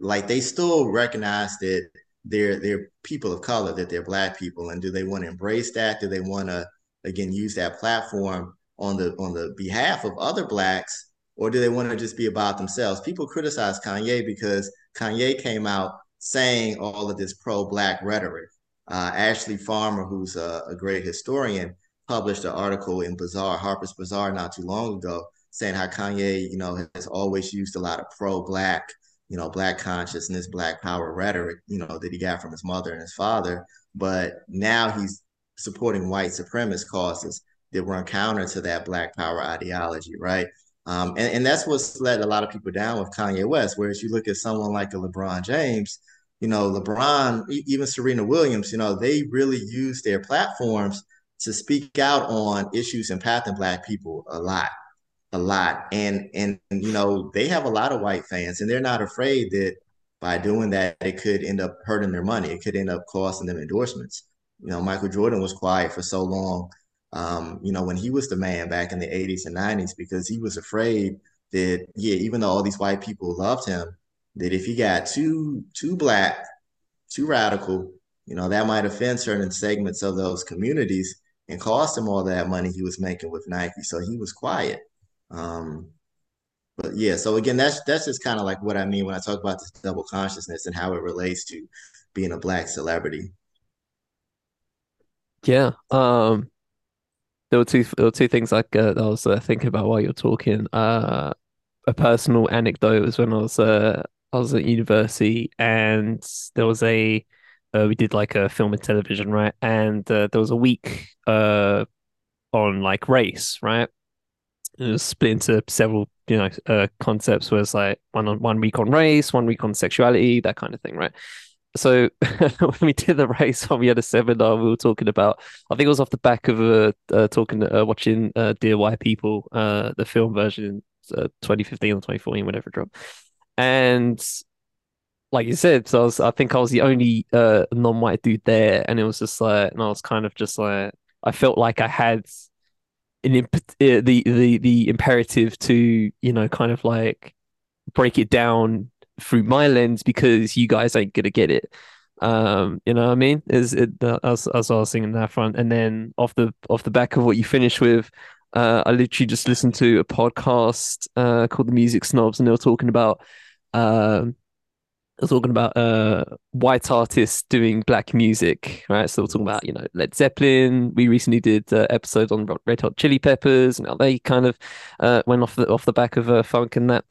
like they still recognize that they're they're people of color, that they're black people, and do they want to embrace that? Do they want to again use that platform on the on the behalf of other blacks, or do they want to just be about themselves? People criticize Kanye because Kanye came out saying all of this pro-black rhetoric. Uh, Ashley Farmer, who's a, a great historian, published an article in Bazaar, Harper's Bazaar, not too long ago, saying how Kanye, you know, has always used a lot of pro-black, you know, black consciousness, black power rhetoric, you know, that he got from his mother and his father. But now he's supporting white supremacist causes that run counter to that black power ideology, right? Um, and, and that's what's led a lot of people down with Kanye West. Whereas you look at someone like a LeBron James, you know, LeBron, even Serena Williams, you know, they really use their platforms to speak out on issues impacting Black people a lot, a lot. And, and, you know, they have a lot of white fans and they're not afraid that by doing that, it could end up hurting their money. It could end up costing them endorsements. You know, Michael Jordan was quiet for so long, um, you know, when he was the man back in the 80s and 90s, because he was afraid that, yeah, even though all these white people loved him, that if he got too, too black, too radical, you know, that might offend certain segments of those communities and cost him all that money he was making with Nike. So he was quiet. Um, but yeah, so again, that's that's just kind of like what I mean when I talk about this double consciousness and how it relates to being a black celebrity. Yeah. Um, there were two there were two things like uh, I was uh, thinking about while you're talking. Uh, a personal anecdote was when I was uh I was at university and there was a uh, we did like a film and television, right? And uh, there was a week uh on like race, right? It was split into several, you know, uh, concepts. Where it's like one on one week on race, one week on sexuality, that kind of thing, right? So (laughs) when we did the race, when we had a seminar, we were talking about. I think it was off the back of uh, uh talking, uh, watching uh, Dear White People, uh, the film version, uh, 2015 or 2014, whatever dropped, and like you said, so I was, I think I was the only uh non-white dude there, and it was just like, and I was kind of just like, I felt like I had an imp- uh, the the the imperative to you know kind of like break it down through my lens because you guys ain't gonna get it. Um, you know what I mean? Is it as as I was singing that front, and then off the off the back of what you finish with, uh, I literally just listened to a podcast uh called The Music Snobs, and they were talking about um they're talking about uh white artists doing black music, right? So we're talking about you know Led Zeppelin. We recently did uh, episodes on Red Hot Chili Peppers, and they kind of uh, went off the off the back of uh, funk and that.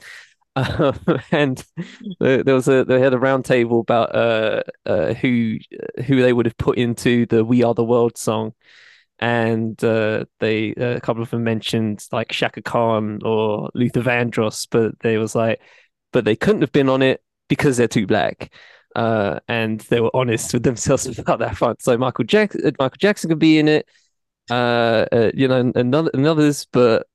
Um, (laughs) and there was a they had a roundtable about uh, uh, who who they would have put into the "We Are the World" song, and uh, they uh, a couple of them mentioned like Chaka Khan or Luther Vandross, but they was like, but they couldn't have been on it because they're too black. Uh, and they were honest with themselves (laughs) about that front. So Michael Jackson, Michael Jackson could be in it, uh, uh, you know, and, and, and others, but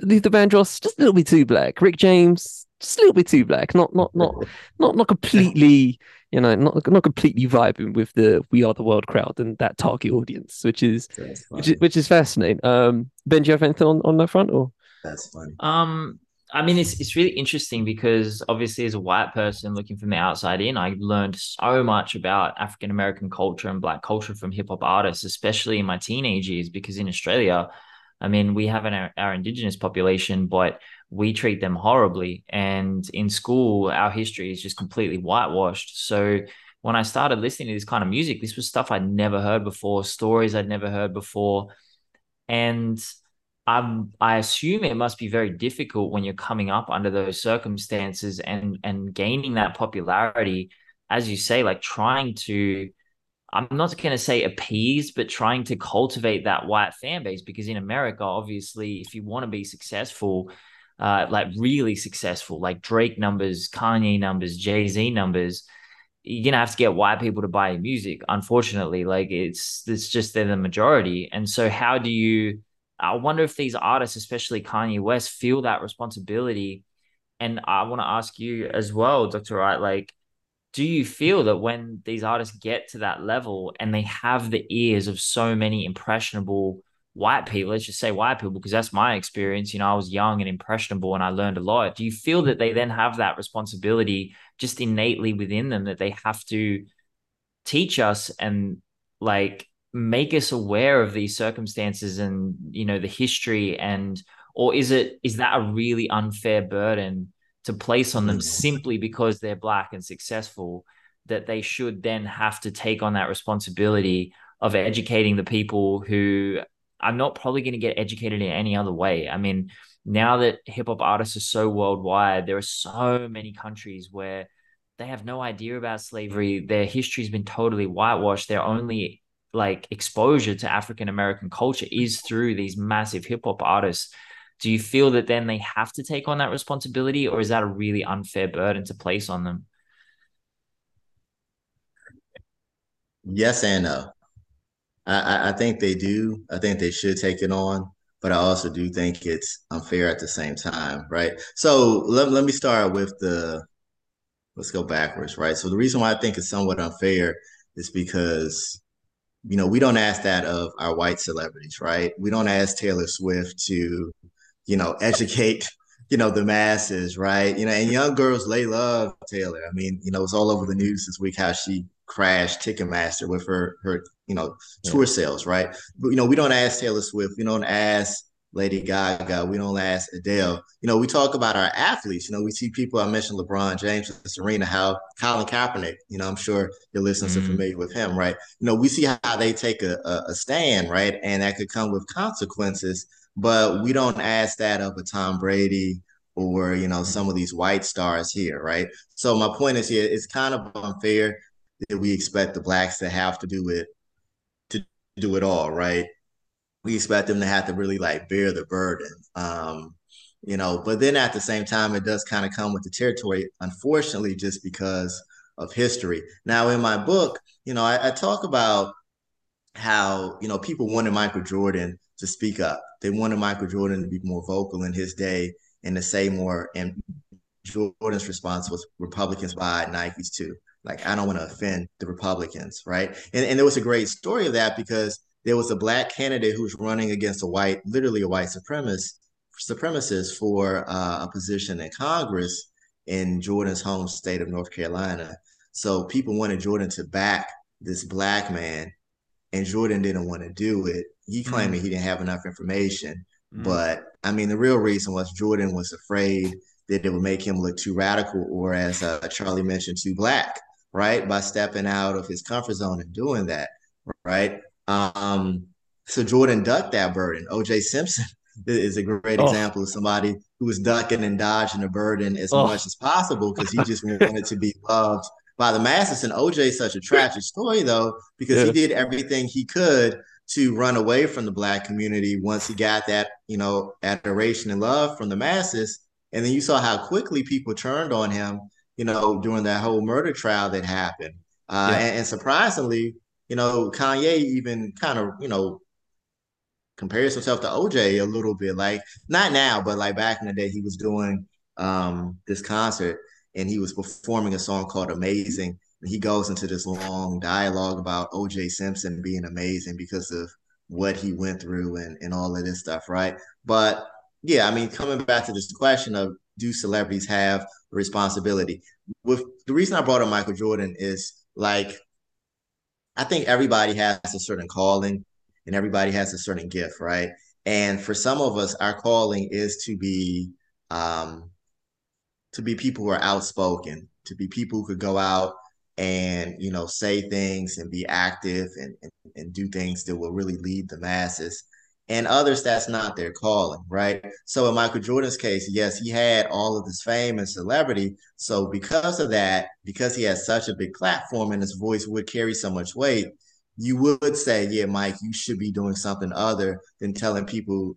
Luther Vandross just a little bit too black. Rick James just a little bit too black. Not not not (laughs) not not completely, you know, not not completely vibing with the "We Are the World" crowd and that target audience, which is which is which is fascinating. Um, Ben, do you have anything on on that front or? That's funny. Um, I mean, it's it's really interesting because obviously, as a white person looking from the outside in, I learned so much about African American culture and Black culture from hip hop artists, especially in my teenage years. Because in Australia, I mean, we have an, our Indigenous population, but we treat them horribly. And in school, our history is just completely whitewashed. So when I started listening to this kind of music, this was stuff I'd never heard before, stories I'd never heard before. And I'm, I assume it must be very difficult when you're coming up under those circumstances and and gaining that popularity, as you say, like trying to I'm not going to say appease, but trying to cultivate that white fan base because in America, obviously, if you want to be successful, uh, like really successful, like Drake numbers, Kanye numbers, Jay Z numbers, you're gonna have to get white people to buy your music. Unfortunately, like it's it's just they're the majority. And so, how do you? I wonder if these artists, especially Kanye West, feel that responsibility and I want to ask you as well, Dr. Wright, like, do you feel that when these artists get to that level and they have the ears of so many impressionable white people, let's just say white people, because that's my experience. You know, I was young and impressionable and I learned a lot. Do you feel that they then have that responsibility just innately within them that they have to teach us and like make us aware of these circumstances and, you know, the history and, or is it, is that a really unfair burden to place on them mm. simply because they're black and successful? That they should then have to take on that responsibility of educating the people who I'm not probably going to get educated in any other way. I mean, now that hip hop artists are so worldwide, there are so many countries where they have no idea about slavery. Their history's been totally whitewashed. they're only like exposure to African American culture is through these massive hip hop artists. Do you feel that then they have to take on that responsibility, or is that a really unfair burden to place on them? Yes and no. I, I think they do. I think they should take it on, but I also do think it's unfair at the same time, right? So let, let me start with the let's go backwards, right? So the reason why I think it's somewhat unfair is because you know we don't ask that of our white celebrities, right? We don't ask Taylor Swift to, you know, (laughs) educate you know the masses, right? You know, and young girls they love Taylor. I mean, you know, it's all over the news this week how she crashed Ticketmaster with her her you know tour sales, right? But you know, we don't ask Taylor Swift, we don't ask Lady Gaga, we don't ask Adele. You know, we talk about our athletes. You know, we see people. I mentioned LeBron James Serena. How Colin Kaepernick. You know, I'm sure your listeners mm-hmm. are familiar with him, right? You know, we see how they take a, a, a stand, right, and that could come with consequences. But we don't ask that of a Tom Brady or you know some of these white stars here, right? So my point is here, it's kind of unfair that we expect the blacks to have to do it to do it all, right? We expect them to have to really like bear the burden. Um, you know, but then at the same time, it does kind of come with the territory, unfortunately, just because of history. Now, in my book, you know, I, I talk about how, you know, people wanted Michael Jordan to speak up. They wanted Michael Jordan to be more vocal in his day and to say more. And Jordan's response was Republicans buy Nikes too. Like, I don't want to offend the Republicans, right? And, and there was a great story of that because there was a black candidate who was running against a white, literally a white supremacist, supremacist for uh, a position in Congress in Jordan's home state of North Carolina. So people wanted Jordan to back this black man, and Jordan didn't want to do it. He claimed mm-hmm. he didn't have enough information. Mm-hmm. But I mean, the real reason was Jordan was afraid that it would make him look too radical, or as uh, Charlie mentioned, too black right? By stepping out of his comfort zone and doing that, right? Um, so Jordan ducked that burden. OJ Simpson (laughs) is a great oh. example of somebody who was ducking and dodging the burden as oh. much as possible because he just wanted to be (laughs) loved by the masses. And OJ is such a tragic story, though, because yeah. he did everything he could to run away from the black community once he got that, you know, adoration and love from the masses. And then you saw how quickly people turned on him you know, during that whole murder trial that happened. Uh, yeah. and, and, surprisingly, you know, Kanye even kind of, you know, compares himself to OJ a little bit. Like not now, but like back in the day, he was doing um, this concert and he was performing a song called Amazing. And he goes into this long dialogue about OJ Simpson being amazing because of what he went through and, and all of this stuff, right? But yeah, I mean, coming back to this question of do celebrities have responsibility? With the reason I brought up Michael Jordan is like I think everybody has a certain calling and everybody has a certain gift, right? And for some of us, our calling is to be um to be people who are outspoken, to be people who could go out and you know say things and be active and, and, and do things that will really lead the masses and others that's not their calling, right? So in Michael Jordan's case, yes, he had all of this fame and celebrity. So because of that, because he has such a big platform and his voice would carry so much weight, you would say, yeah, Mike, you should be doing something other than telling people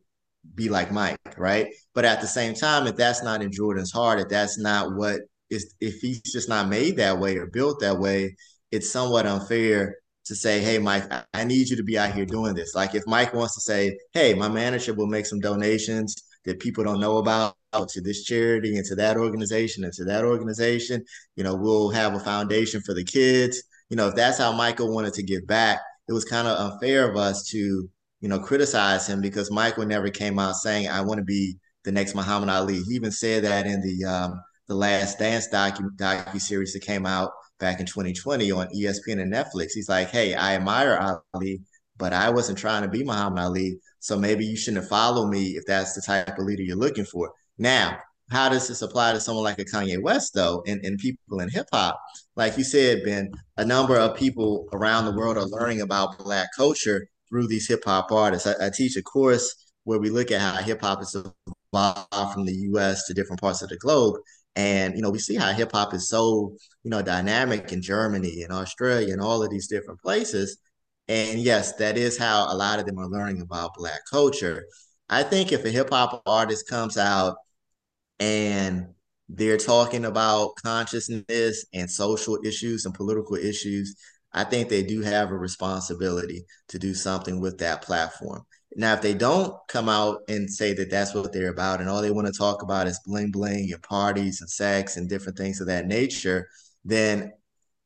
be like Mike, right? But at the same time, if that's not in Jordan's heart, if that's not what is, if he's just not made that way or built that way, it's somewhat unfair to say, hey, Mike, I need you to be out here doing this. Like if Mike wants to say, hey, my manager will make some donations that people don't know about to this charity and to that organization and to that organization. You know, we'll have a foundation for the kids. You know, if that's how Michael wanted to give back, it was kind of unfair of us to, you know, criticize him because Michael never came out saying, I want to be the next Muhammad Ali. He even said that in the um, the last dance docu docu series that came out back in 2020 on ESPN and Netflix. He's like, hey, I admire Ali, but I wasn't trying to be Muhammad Ali. So maybe you shouldn't follow me if that's the type of leader you're looking for. Now, how does this apply to someone like a Kanye West, though, and, and people in hip hop? Like you said, Ben, a number of people around the world are learning about Black culture through these hip hop artists. I, I, teach a course where we look at how hip hop is evolved from the US to different parts of the globe. And, you know, we see how hip hop is so, you know, dynamic in Germany and Australia and all of these different places. And yes, that is how a lot of them are learning about Black culture. I think if a hip hop artist comes out and they're talking about consciousness and social issues and political issues, I think they do have a responsibility to do something with that platform. Now, if they don't come out and say that that's what they're about and all they want to talk about is bling bling and parties and sex and different things of that nature, then,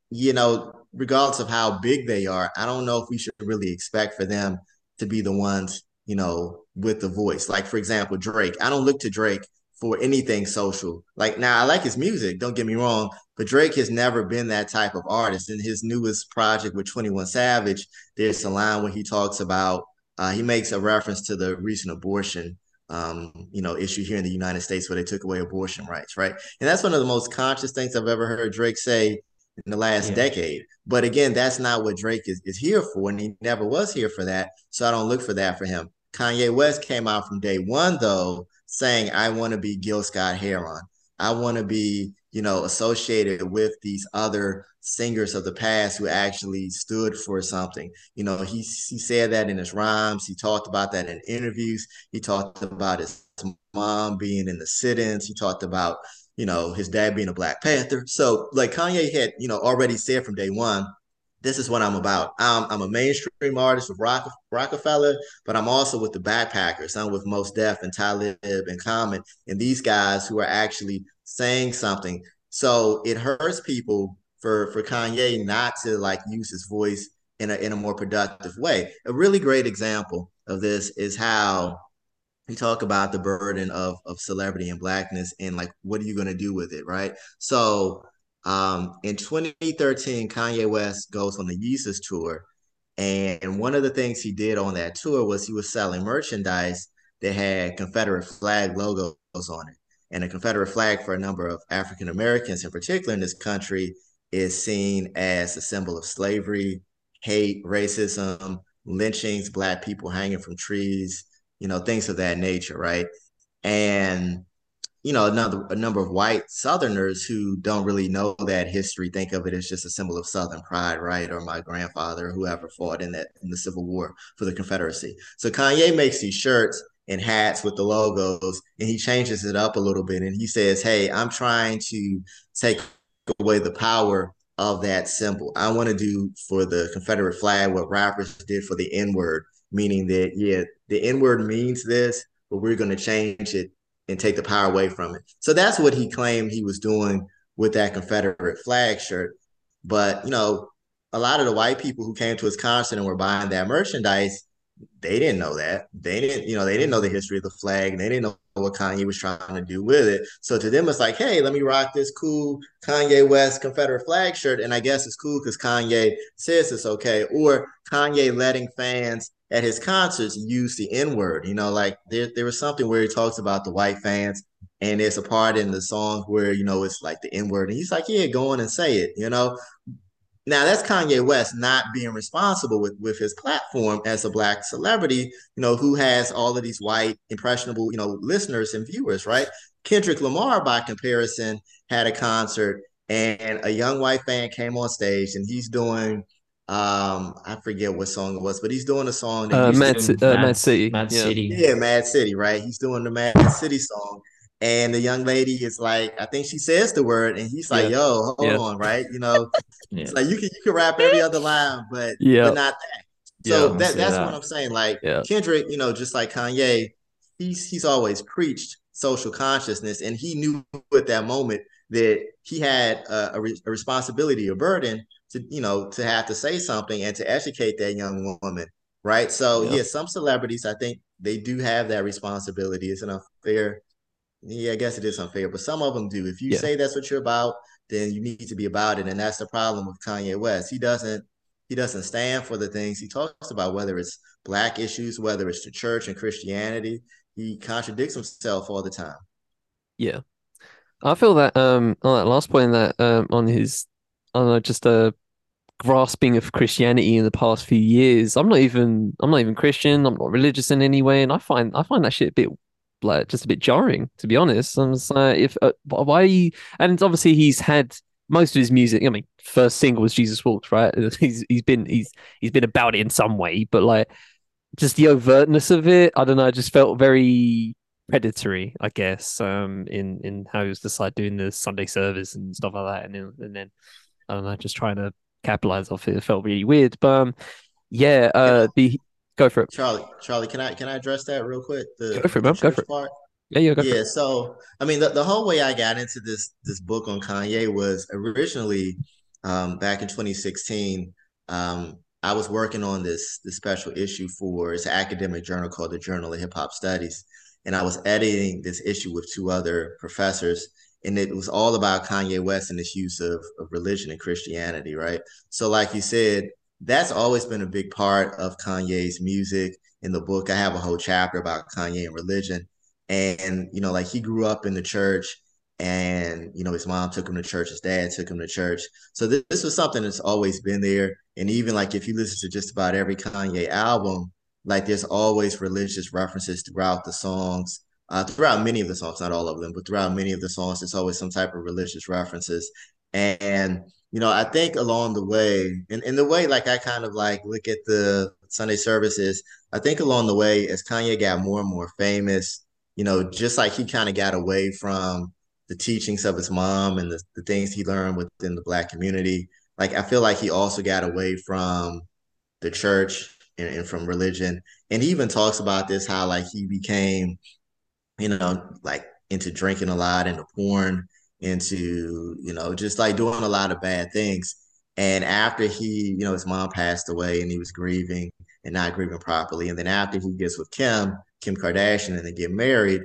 you know, regardless of how big they are, I don't know if we should really expect for them to be the ones, you know, with the voice. Like, for example, Drake. I don't look to Drake for anything social. Like now I like his music, don't get me wrong, but Drake has never been that type of artist. In his newest project with 21 Savage, there's a line where he talks about uh, he makes a reference to the recent abortion um, you know, issue here in the United States where they took away abortion rights, right? And that's one of the most conscious things I've ever heard Drake say in the last yeah. decade. But again, that's not what Drake is, is here for, and he never was here for that. So I don't look for that for him. Kanye West came out from day one, though, saying, I want to be Gil Scott Heron. I want to be, you know, associated with these other singers of the past who actually stood for something. You know, he he said that in his rhymes. He talked about that in interviews. He talked about his mom being in the sit-ins. He talked about, you know, his dad being a Black Panther. So like Kanye had, you know, already said from day one, this is what I'm about. I'm, I'm a mainstream artist with Rock, Roc-A-Fella, but I'm also with the backpackers. I'm with Mos Def and Talib and Common and these guys who are actually saying something. So it hurts people for for Kanye not to like use his voice in a in a more productive way. A really great example of this is how we talk about the burden of of celebrity and blackness and like what are you going to do with it, right? So um, in 2013, Kanye West goes on the Yeezus tour. And one of the things he did on that tour was he was selling merchandise that had Confederate flag logos on it. And a Confederate flag for a number of African Americans in particular in this country is seen as a symbol of slavery, hate, racism, lynchings, black people hanging from trees, you know, things of that nature, right? And you know, another a number of white Southerners who don't really know that history think of it as just a symbol of Southern pride, right? Or my grandfather, whoever fought in that in the Civil War for the Confederacy. So Kanye makes these shirts and hats with the logos, and he changes it up a little bit, and he says, "Hey, I'm trying to take away the power." Of that symbol. I want to do for the Confederate flag what rappers did for the N word, meaning that, yeah, the N word means this, but we're going to change it and take the power away from it. So that's what he claimed he was doing with that Confederate flag shirt. But, you know, a lot of the white people who came to his concert and were buying that merchandise, they didn't know that. They didn't, you know, they didn't know the history of the flag they didn't know what Kanye was trying to do with it. So to them, it's like, hey, let me rock this cool Kanye West Confederate flag shirt. And I guess it's cool because Kanye says it's okay. Or Kanye letting fans at his concerts use the N word. You know, like there, there was something where he talks about the white fans, and there's a part in the song where, you know, it's like the N word. And he's like, yeah, go on and say it, you know. Now that's Kanye West not being responsible with, with his platform as a black celebrity, you know, who has all of these white, impressionable, you know, listeners and viewers, right? Kendrick Lamar, by comparison, had a concert and a young white fan came on stage and he's doing um I forget what song it was, but he's doing a song. Uh, Mad, C- uh, Mad, City. Mad yeah. City. Yeah, Mad City, right? He's doing the Mad City song. And the young lady is like, I think she says the word, and he's like, yeah. "Yo, hold yeah. on, right? You know, (laughs) yeah. it's like you can you can rap every other line, but yeah, but not that." So that, that's that. what I'm saying. Like Kendrick, you know, just like Kanye, he's he's always preached social consciousness, and he knew at that moment that he had a, a, re- a responsibility, a burden to you know to have to say something and to educate that young woman, right? So yeah, yeah some celebrities I think they do have that responsibility. It's an unfair. Yeah, I guess it is unfair, but some of them do. If you yeah. say that's what you're about, then you need to be about it, and that's the problem with Kanye West. He doesn't he doesn't stand for the things he talks about, whether it's black issues, whether it's the church and Christianity. He contradicts himself all the time. Yeah, I feel that um on that last point that um on his on uh, just a grasping of Christianity in the past few years. I'm not even I'm not even Christian. I'm not religious in any way, and I find I find that shit a bit like just a bit jarring to be honest. I'm just like, if uh, why you, and obviously he's had most of his music. I mean, first single was Jesus Walks, right? (laughs) He's he's been he's he's been about it in some way, but like just the overtness of it, I don't know. I just felt very predatory, I guess, um, in in how he was just like doing the Sunday service and stuff like that, and then, and then I don't know, just trying to capitalize off it. It felt really weird, but um, yeah, uh, the go for it, Charlie. Charlie, can I can I address that real quick? The, go for it, man. Go for it. Part? Yeah, yeah, yeah. So, I mean, the, the whole way I got into this this book on Kanye was originally um, back in 2016. Um, I was working on this this special issue for it's an academic journal called the Journal of Hip Hop Studies, and I was editing this issue with two other professors, and it was all about Kanye West and his use of, of religion and Christianity, right? So, like you said, that's always been a big part of Kanye's music. In the book, I have a whole chapter about Kanye and religion, and you know, like he grew up in the church and you know his mom took him to church his dad took him to church. So this, this was something that's always been there. And even like if you listen to just about every kanye album like there's always religious references throughout the songs uh, throughout many of the songs not all of them but throughout many of the songs there's always some type of religious references. And, and you know i think along the way and in the way like i kind of like look at the sunday services i think along the way as kanye got more and more famous you know just like he kind of got away from the teachings of his mom and the, the things he learned within the black community. Like I feel like he also got away from the church and, and from religion. And he even talks about this how like he became, you know, like into drinking a lot, into porn, into, you know, just like doing a lot of bad things. And after he, you know, his mom passed away and he was grieving and not grieving properly. And then after he gets with Kim, Kim Kardashian, and they get married,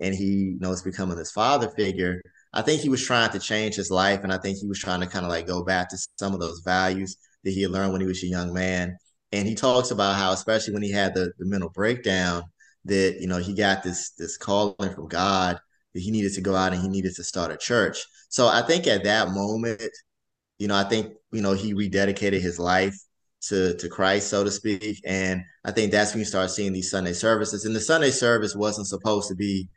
and he you becoming this father figure i think he was trying to change his life and i think he was trying to kind of like go back to some of those values that he learned when he was a young man and he talks about how especially when he had the, the mental breakdown that you know he got this this calling from god he needed to go out and he needed to start a church so i think at that moment you know i think you know he rededicated his life to to Christ, so to speak. And I think that's when you start seeing these Sunday services. And the Sunday service wasn't supposed to be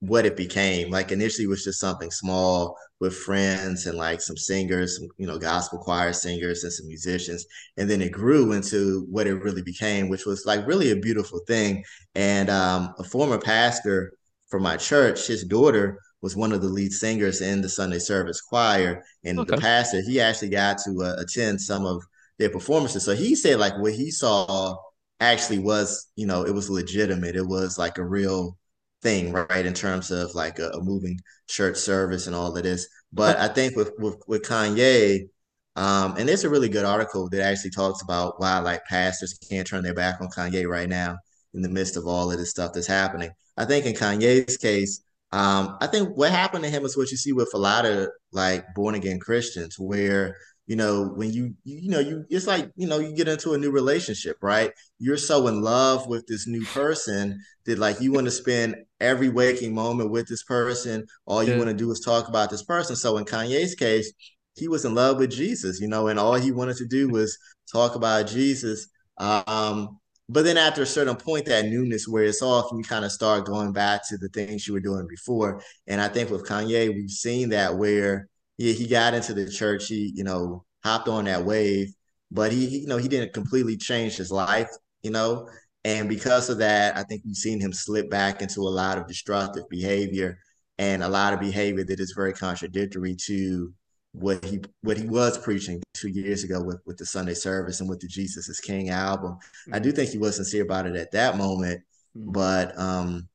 what it became. Like initially, it was just something small with friends and like some singers, some, you know, gospel choir singers and some musicians, and then it grew into what it really became, which was like really a beautiful thing. And um, a former pastor from my church, his daughter was one of the lead singers in the Sunday service choir, and okay. the pastor he actually got to uh, attend some of their performances. So he said like what he saw actually was, you know, it was legitimate. It was like a real thing, right? In terms of like a, a moving church service and all of this. But I think with with, with Kanye, um, and there's a really good article that actually talks about why like pastors can't turn their back on Kanye right now in the midst of all of this stuff that's happening. I think in Kanye's case, um, I think what happened to him is what you see with a lot of like born again Christians, where you know when you you know you it's like you know you get into a new relationship right? You're so in love with this new person that like you want to spend every waking moment with this person. All you yeah. want to do is talk about this person. So in kanye's case he was in love with jesus you know and all he wanted to do was talk about jesus. Um but then after a certain point that newness wears off and you kind of start going back to the things you were doing before and i think with kanye we've seen that where yeah, he got into the church. He, you know, hopped on that wave, but he, he, you know, he didn't completely change his life, you know. And because of that, I think we've seen him slip back into a lot of destructive behavior and a lot of behavior that is very contradictory to what he what he was preaching two years ago with, with the Sunday service and with the Jesus is King album. Mm-hmm. I do think he was sincere about it at that moment, mm-hmm. but um,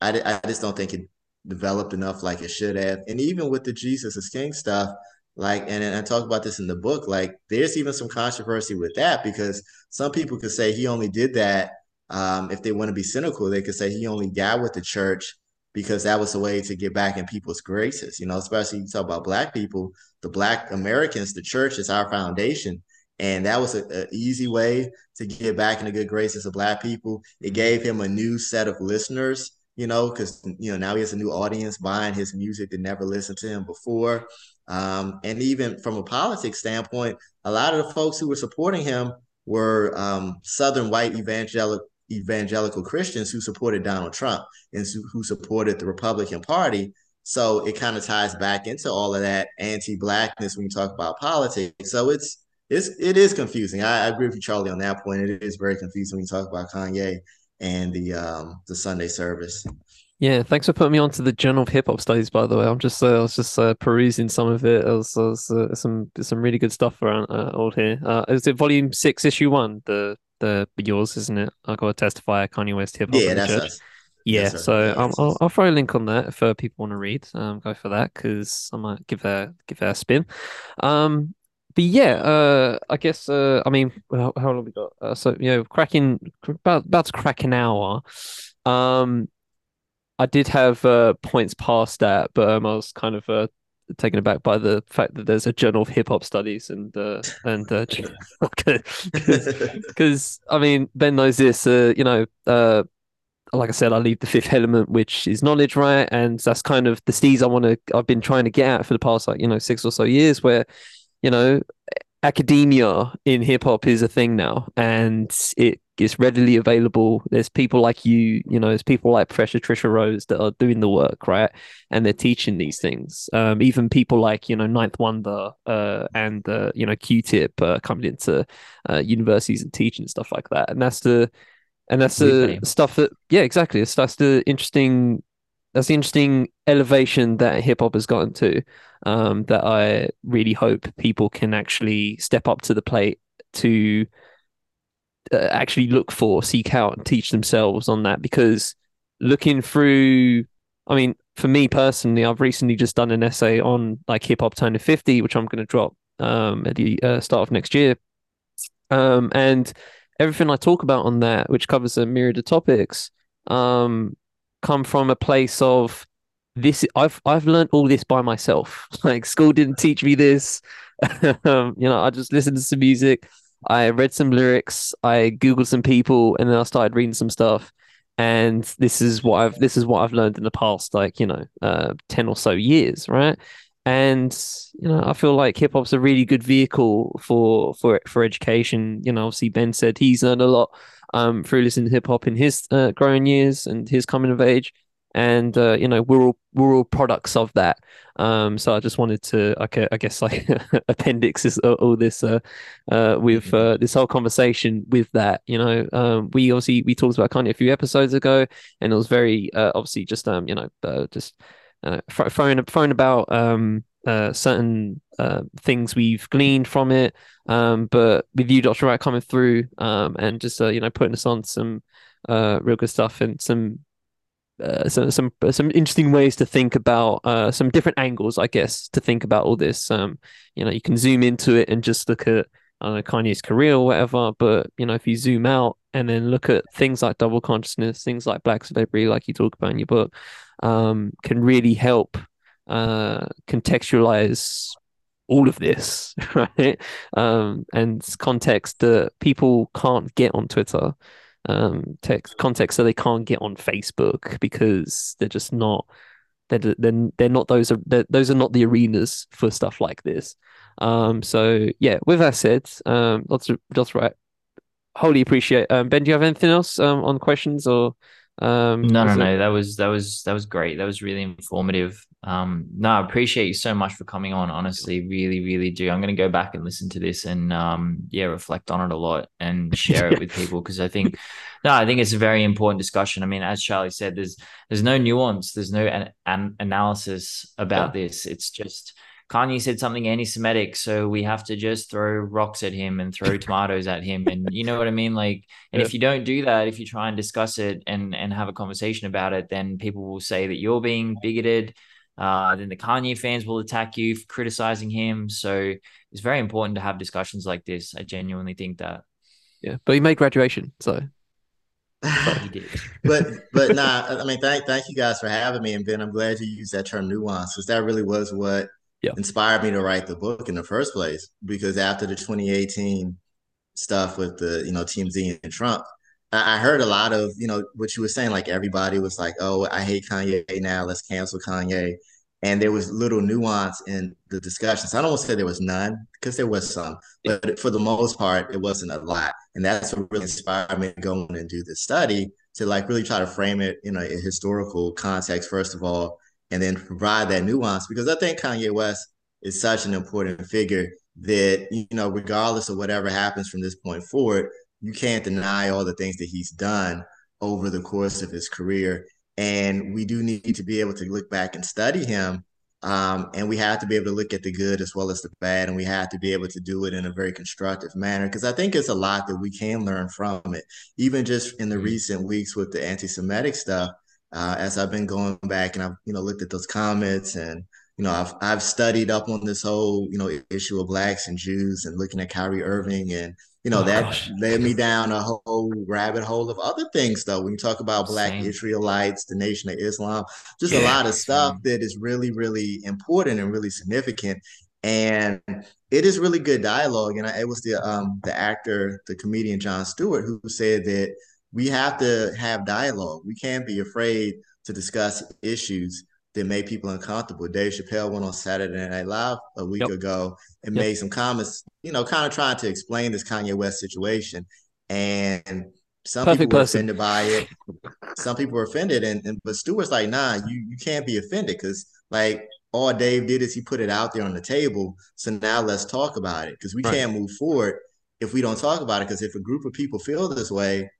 I, I just don't think it developed enough like it should have. And even with the Jesus is King stuff, like, and, and I talk about this in the book, like, there's even some controversy with that because some people could say he only did that. Um, if they want to be cynical, they could say he only got with the church because that was a way to get back in people's graces, you know, especially you talk about black people, the black Americans, the church is our foundation. And that was an easy way to get back in the good graces of black people. It gave him a new set of listeners you know, because you know now he has a new audience buying his music that never listened to him before. Um, and even from a politics standpoint, a lot of the folks who were supporting him were um, Southern white evangelical evangelical Christians who supported Donald Trump and who supported the Republican Party. So it kind of ties back into all of that anti-blackness when you talk about politics. So it's it's it is confusing. I, I agree with you, Charlie, on that point. It is very confusing when you talk about Kanye and the um the Sunday service. Yeah, thanks for putting me onto the Journal of Hip Hop Studies. By the way, I'm just uh, I was just uh, perusing some of it. There's, was uh, some some really good stuff around uh, all here. Uh, is it Volume Six, Issue One? The the yours, isn't it? I got to testify Kanye West Hip Hop. Yeah, that's us. Yeah, yes, so um, I'll, I'll throw a link on that if uh, people want to read. Um, go for that because I might give that give that a spin. Um, but yeah, uh, I guess uh, I mean, how, how long we got? Uh, so you know, cracking about about to crack an hour. Um, I did have uh, points past that, but um, I was kind of uh, taken aback by the fact that there's a journal of hip hop studies and uh, and uh, (laughs) (laughs) because (laughs) I mean Ben knows this. Uh, you know, uh, like I said, I leave the fifth element, which is knowledge, right? And that's kind of the steez I want to. I've been trying to get at for the past like you know six or so years, where you know, academia in hip hop is a thing now and it is readily available. There's people like you, you know, there's people like Professor Tricia Rose that are doing the work, right? And they're teaching these things. Um, even people like, you know, Ninth Wonder uh, and, uh, you know, Q tip uh, coming into uh, universities and teaching stuff like that. And that's the, and that's the stuff that, yeah, exactly. It's, that's the interesting that's the interesting elevation that hip hop has gotten to. Um, that I really hope people can actually step up to the plate to uh, actually look for, seek out, and teach themselves on that. Because looking through, I mean, for me personally, I've recently just done an essay on like hip hop turning fifty, which I'm going to drop um, at the uh, start of next year. Um, and everything I talk about on that, which covers a myriad of topics, um, come from a place of this I've I've learned all this by myself. (laughs) Like school didn't teach me this. (laughs) um, you know, I just listened to some music, I read some lyrics, I googled some people, and then I started reading some stuff. And this is what I've this is what I've learned in the past, like you know, uh, ten or so years, right? And you know, I feel like hip hop's a really good vehicle for for for education. You know, obviously Ben said he's learned a lot um, through listening to hip hop in his uh, growing years and his coming of age. And uh, you know we're all we're all products of that. Um, so I just wanted to, I guess, like appendix (laughs) appendixes all this uh, uh, with mm-hmm. uh, this whole conversation with that. You know, um, we obviously we talked about Kanye a few episodes ago, and it was very uh, obviously just um, you know, uh, just uh, throwing throwing about um uh, certain uh, things we've gleaned from it. Um, but with you, Dr. Wright, coming through um, and just uh, you know putting us on some uh, real good stuff and some. Uh, some some some interesting ways to think about uh, some different angles, I guess, to think about all this. Um, you know, you can zoom into it and just look at know Kanye's career or whatever, but you know, if you zoom out and then look at things like double consciousness, things like black celebrity, like you talk about in your book, um, can really help uh, contextualize all of this, (laughs) right? Um, and context that people can't get on Twitter, um, text context so they can't get on Facebook because they're just not. They're, they're, they're not those are those are not the arenas for stuff like this. Um, so yeah, with that said, um, lots of lots right. Wholly appreciate. Um, ben, do you have anything else um, on questions or? Um, no, no, no. That was that was that was great. That was really informative. Um, no, I appreciate you so much for coming on. Honestly, really, really do. I'm going to go back and listen to this and um, yeah, reflect on it a lot and (laughs) share it with people because I think, no, I think it's a very important discussion. I mean, as Charlie said, there's there's no nuance, there's no an, an analysis about yeah. this. It's just Kanye said something anti-Semitic, so we have to just throw rocks at him and throw (laughs) tomatoes at him, and you know what I mean. Like, and Yeah. if you don't do that, if you try and discuss it and and have a conversation about it, then people will say that you're being bigoted. Uh, then the Kanye fans will attack you for criticizing him. So it's very important to have discussions like this. I genuinely think that Yeah, but he made graduation, so he did. (laughs) but but nah, I mean, thank thank you guys for having me, and Ben, I'm glad you used that term nuance because that really was what Yeah. inspired me to write the book in the first place. Because after the 2018 stuff with the you know TMZ and Trump, I, I heard a lot of you know what you were saying. Like everybody was like, "Oh, I hate Kanye now. Let's cancel Kanye." And there was little nuance in the discussions. I don't want to say there was none because there was some, but for the most part, it wasn't a lot. And that's what really inspired me to go in and do this study to like really try to frame it in a, a historical context, first of all, and then provide that nuance because I think Kanye West is such an important figure that, you know, regardless of whatever happens from this point forward, you can't deny all the things that he's done over the course of his career. And we do need to be able to look back and study him. Um, and we have to be able to look at the good as well as the bad. And we have to be able to do it in a very constructive manner because I think it's a lot that we can learn from it. Even just in the Mhm. recent weeks with the anti Semitic stuff, uh, as I've been going back and I've, you know, looked at those comments and, you know, I've I've studied up on this whole, you know, issue of blacks and Jews and looking at Kyrie Irving and you know Oh, that gosh. led me down a whole rabbit hole of other things though. When you talk about black Same. Israelites, the Nation of Islam, just a lot of stuff that is really, really important and really significant. And it is really good dialogue. And I, it was the um the actor, the comedian Jon Stewart, who said that we have to have dialogue. We can't be afraid to discuss issues that made people uncomfortable. Dave Chappelle went on Saturday Night Live a week Yep. ago and Yep. made some comments, you know, kind of trying to explain this Kanye West situation. And some Perfect people were person. offended by it. Some people were offended, and, and but Stewart's like, nah, you you can't be offended because like all Dave did is he put it out there on the table. So now let's talk about it because we Right. can't move forward if we don't talk about it. Because if a group of people feel this way,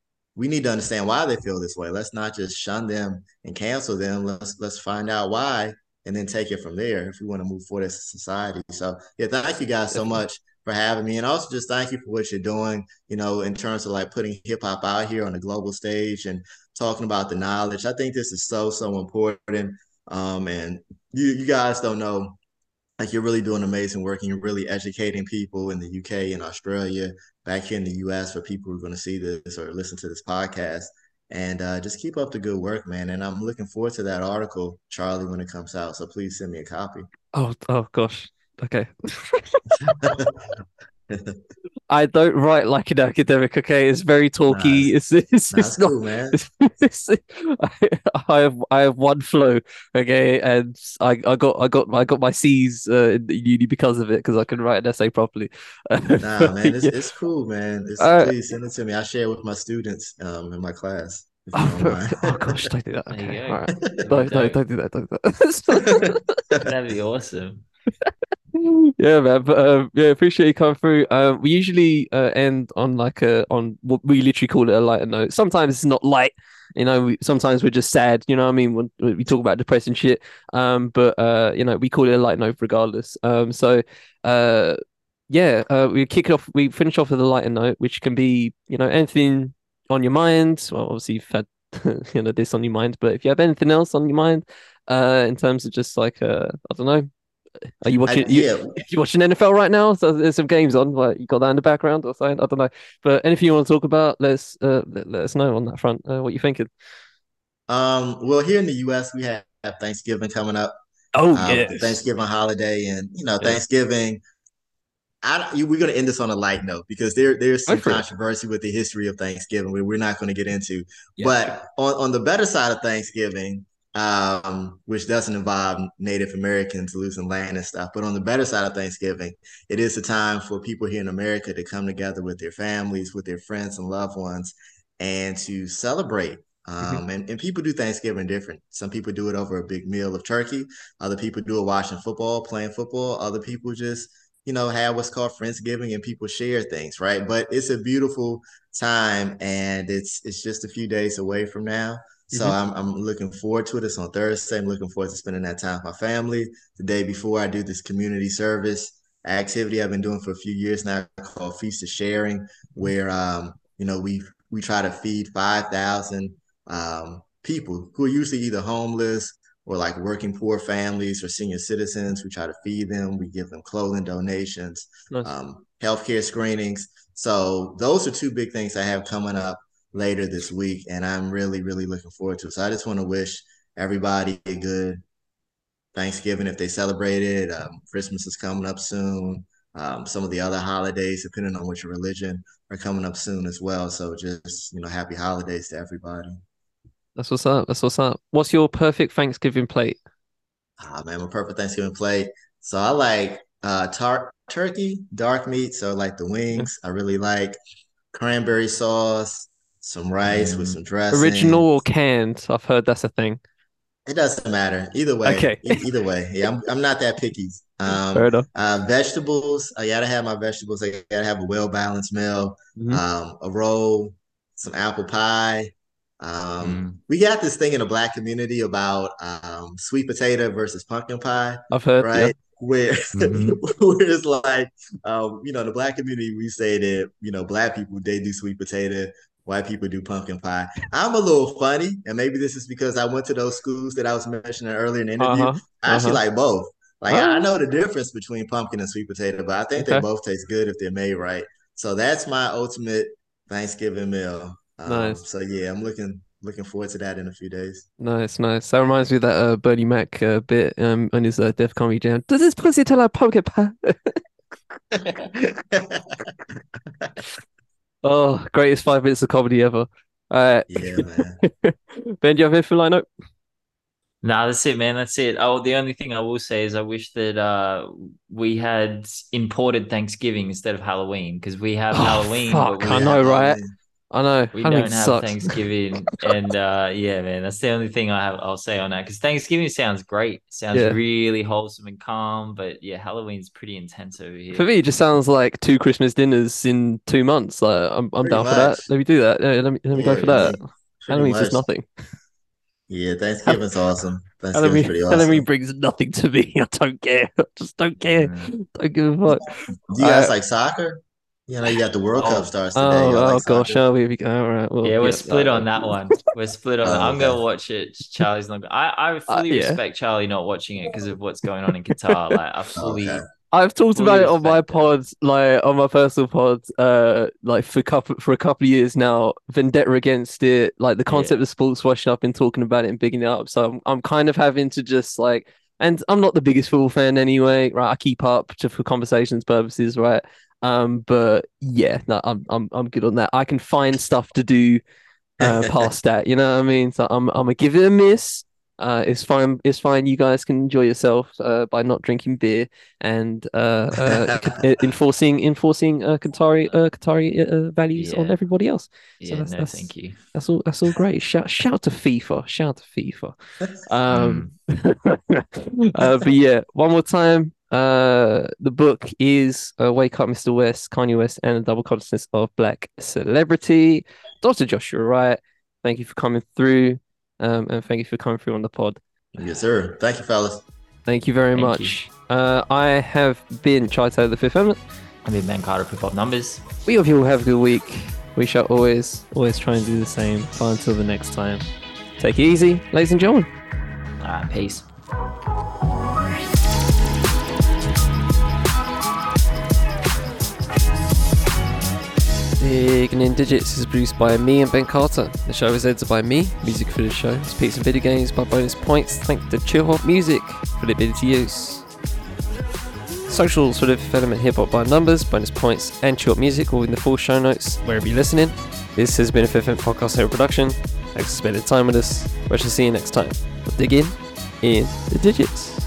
we need to understand why they feel this way. Let's not just shun them and cancel them. Let's let's find out why and then take it from there if we want to move forward as a society. So yeah, thank you guys so much for having me. And also just thank you for what you're doing, you know, in terms of like putting hip hop out here on the global stage and talking about the knowledge. I think this is so, so important. Um, and you you guys don't know like you're really doing amazing work and you're really educating people in the UK and Australia, back here in the US for people who are going to see this or listen to this podcast. And uh, just keep up the good work, man. And I'm looking forward to that article, Charlie, when it comes out. So please send me a copy. Oh, oh gosh. Okay. (laughs) (laughs) I don't write like an academic. Okay, it's very talky. It's it's, it's, That's not. cool, man. (laughs) It's, I, I have I have one flow. Okay, and I, I got I got I got my C's uh, in uni because of it because I can write an essay properly. Nah, man, it's, (laughs) Yeah. it's cool, man. It's, Uh, please send it to me. I share it with my students um, in my class. Oh, (laughs) oh gosh, don't do that. Okay, all right. No, no, don't do that. Don't do that. That'd be awesome. Yeah, man. But um, yeah, appreciate you coming through. Um, we usually uh, end on like a on what we literally call it a lighter note. Sometimes it's not light, you know. We, sometimes we're just sad, you know. I mean, when, when we talk about depressing shit. Um, but uh, you know, we call it a light note regardless. Um, so uh, yeah, uh, we kick it off. We finish off with a lighter note, which can be you know anything on your mind. Well, obviously you've had (laughs) you know this on your mind, but if you have anything else on your mind, uh, in terms of just like uh, I don't know. Are you I, watching? you, yeah, (laughs) you watching NFL right now? So there's some games on. Like you got that in the background or something? I don't know. But anything you want to talk about, let's uh, let, let us know on that front. Uh, what you thinking? Um, well, here in the U.S., we have Thanksgiving coming up, Oh um, yes. Thanksgiving holiday, and you know, Yeah. Thanksgiving. I, you- we're going to end this on a light note because there there's some controversy with the history of Thanksgiving. We, we're not going to get into, Yeah, but on on the better side of Thanksgiving, um, which doesn't involve Native Americans losing land and stuff, but on the better side of Thanksgiving, it is a time for people here in America to come together with their families, with their friends and loved ones, and to celebrate. Mhm. Um, and, and people do Thanksgiving different. Some people do it over a big meal of turkey. Other people do it watching football, playing football. Other people just, you know, have what's called Friendsgiving and people share things, right? But it's a beautiful time and it's it's just a few days away from now. So Mhm. I'm I'm looking forward to it. It's on Thursday. I'm looking forward to spending that time with my family. The day before I do this community service activity I've been doing for a few years now called Feast of Sharing, where um, you know, we we try to feed 5,000 um, people who are usually either homeless or like working poor families or senior citizens. We try to feed them. We give them clothing donations, Nice. um, healthcare screenings. So those are two big things I have coming up later this week, and I'm really, really looking forward to it. So I just want to wish everybody a good Thanksgiving if they celebrate it. Um, Christmas is coming up soon. Um, some of the other holidays, depending on which religion, are coming up soon as well. So just you know, happy holidays to everybody. That's what's up. That's what's up. What's your perfect Thanksgiving plate? Ah, man, my perfect Thanksgiving plate. So I like uh tar turkey, dark meat. So I like the wings. I really like cranberry sauce, some rice with Mm. some dressing. Original or canned? I've heard that's a thing. It doesn't matter. Either way. Okay. Either way. Yeah, I'm I'm not that picky. Um Fair enough. uh vegetables. I gotta have my vegetables. I gotta have a well-balanced meal. Mhm. Um, a roll, some apple pie. Um, Mm. we got this thing in the black community about um sweet potato versus pumpkin pie. I've heard. yeah. right? Where, Mhm. (laughs) where it's like, um, you know, the black community, we say that, you know, black people, they do sweet potato, white people do pumpkin pie. I'm a little funny, and maybe this is because I went to those schools that I was mentioning earlier in the interview. Uh-huh. I actually uh-huh. like both. Like, I I know the difference between pumpkin and sweet potato, but I think they both taste good if they're made right. So that's my ultimate Thanksgiving meal. Um, Nice. So yeah, I'm looking looking forward to that in a few days. Nice, nice. That reminds me of that uh, Bernie Mac uh, bit um on his uh, Def Comedy Jam. Does this pussy tell like pumpkin pie? (laughs) (laughs) (laughs) Oh, greatest five minutes of comedy ever. Uh, Yeah, man. (laughs) Ben, do you have anything lined up? Nah, that's it, man. That's it. Oh, the only thing I will say is I wish that uh we had imported Thanksgiving instead of Halloween because we have Oh, Halloween, fuck, but I we, know, right? Halloween. I know. we Halloween don't have sucks. Thanksgiving. (laughs) And uh yeah, man, that's the only thing I have I'll say on that because Thanksgiving sounds great. Sounds Yeah. really wholesome and calm, but yeah, Halloween's pretty intense over here. For me, it just sounds like two Christmas dinners in two months. Like I'm, I'm Pretty down for that. Let me do that. Yeah, let me let me go for Yeah, that. Pretty Halloween's just nothing. Yeah, Thanksgiving's awesome. Thanksgiving's Halloween, pretty awesome. Halloween brings nothing to me. (laughs) I don't care. I just don't care. Mm. Don't give a fuck. Do you guys Uh, like soccer? You know, you got the World Oh. Cup starts today. Oh, Y'all oh like gosh, soccer? shall we? All right. Well, Yeah, we're yeah, split uh, on that one. We're split on (laughs) Oh, that. I'm okay. gonna watch it. Charlie's not. I I fully Uh, yeah. respect Charlie not watching it because of what's going on in Qatar. Like I (laughs) fully. Okay. I've talked Fully about it on my respect pods, like on my personal pods, uh, like for couple for a couple of years now. Vendetta against it, like the concept of sports washing up and talking about it and bigging it up. So I'm I'm kind of having to just like, and I'm not the biggest football fan anyway, right? I keep up to for conversations purposes, right? Um, but yeah, no, I'm I'm I'm good on that. I can find stuff to do uh (laughs) past that, you know what I mean? So I'm I'm gonna give it a miss. Uh, it's fine. It's fine. You guys can enjoy yourself uh, by not drinking beer and uh, uh, (laughs) enforcing enforcing uh, Qatari uh, Qatari uh, values on everybody else. Yeah, that's- no, that's- thank you. That's all. That's all great. Shout shout to FIFA. Shout to FIFA. (laughs) Um, uh, but yeah, one more time. Uh, the book is uh, "Wake Up, Mr. West: Kanye West and the Double Consciousness of Black Celebrity." Dr. Joshua Wright, thank you for coming through, um, and thank you for coming through on the pod. Yes, sir. Thank you, fellas. Thank you very Thank you. much. Uh, I have been Chai Taylor, the Fifth Element. I mean, Ben Carter, Hip Hop Numbers. We hope you all have a good week. We shall always, always try and do the same. But until the next time, take it easy, ladies and gentlemen. All right, peace. Digging in Digits is produced by me and Ben Carter. The show is edited by me. Music for the show is Pizza and Video Games by Bonus Points. Thank to Chillhop Music for the ability to use. Socials for Fifth Element Hip Hop by Numbers, Bonus Points, and Chillhop Music all in the full show notes wherever you're listening. This has been a Fifth Element Podcast Hero production. Thanks for spending time with us. We shall see you next time. Dig in in the digits.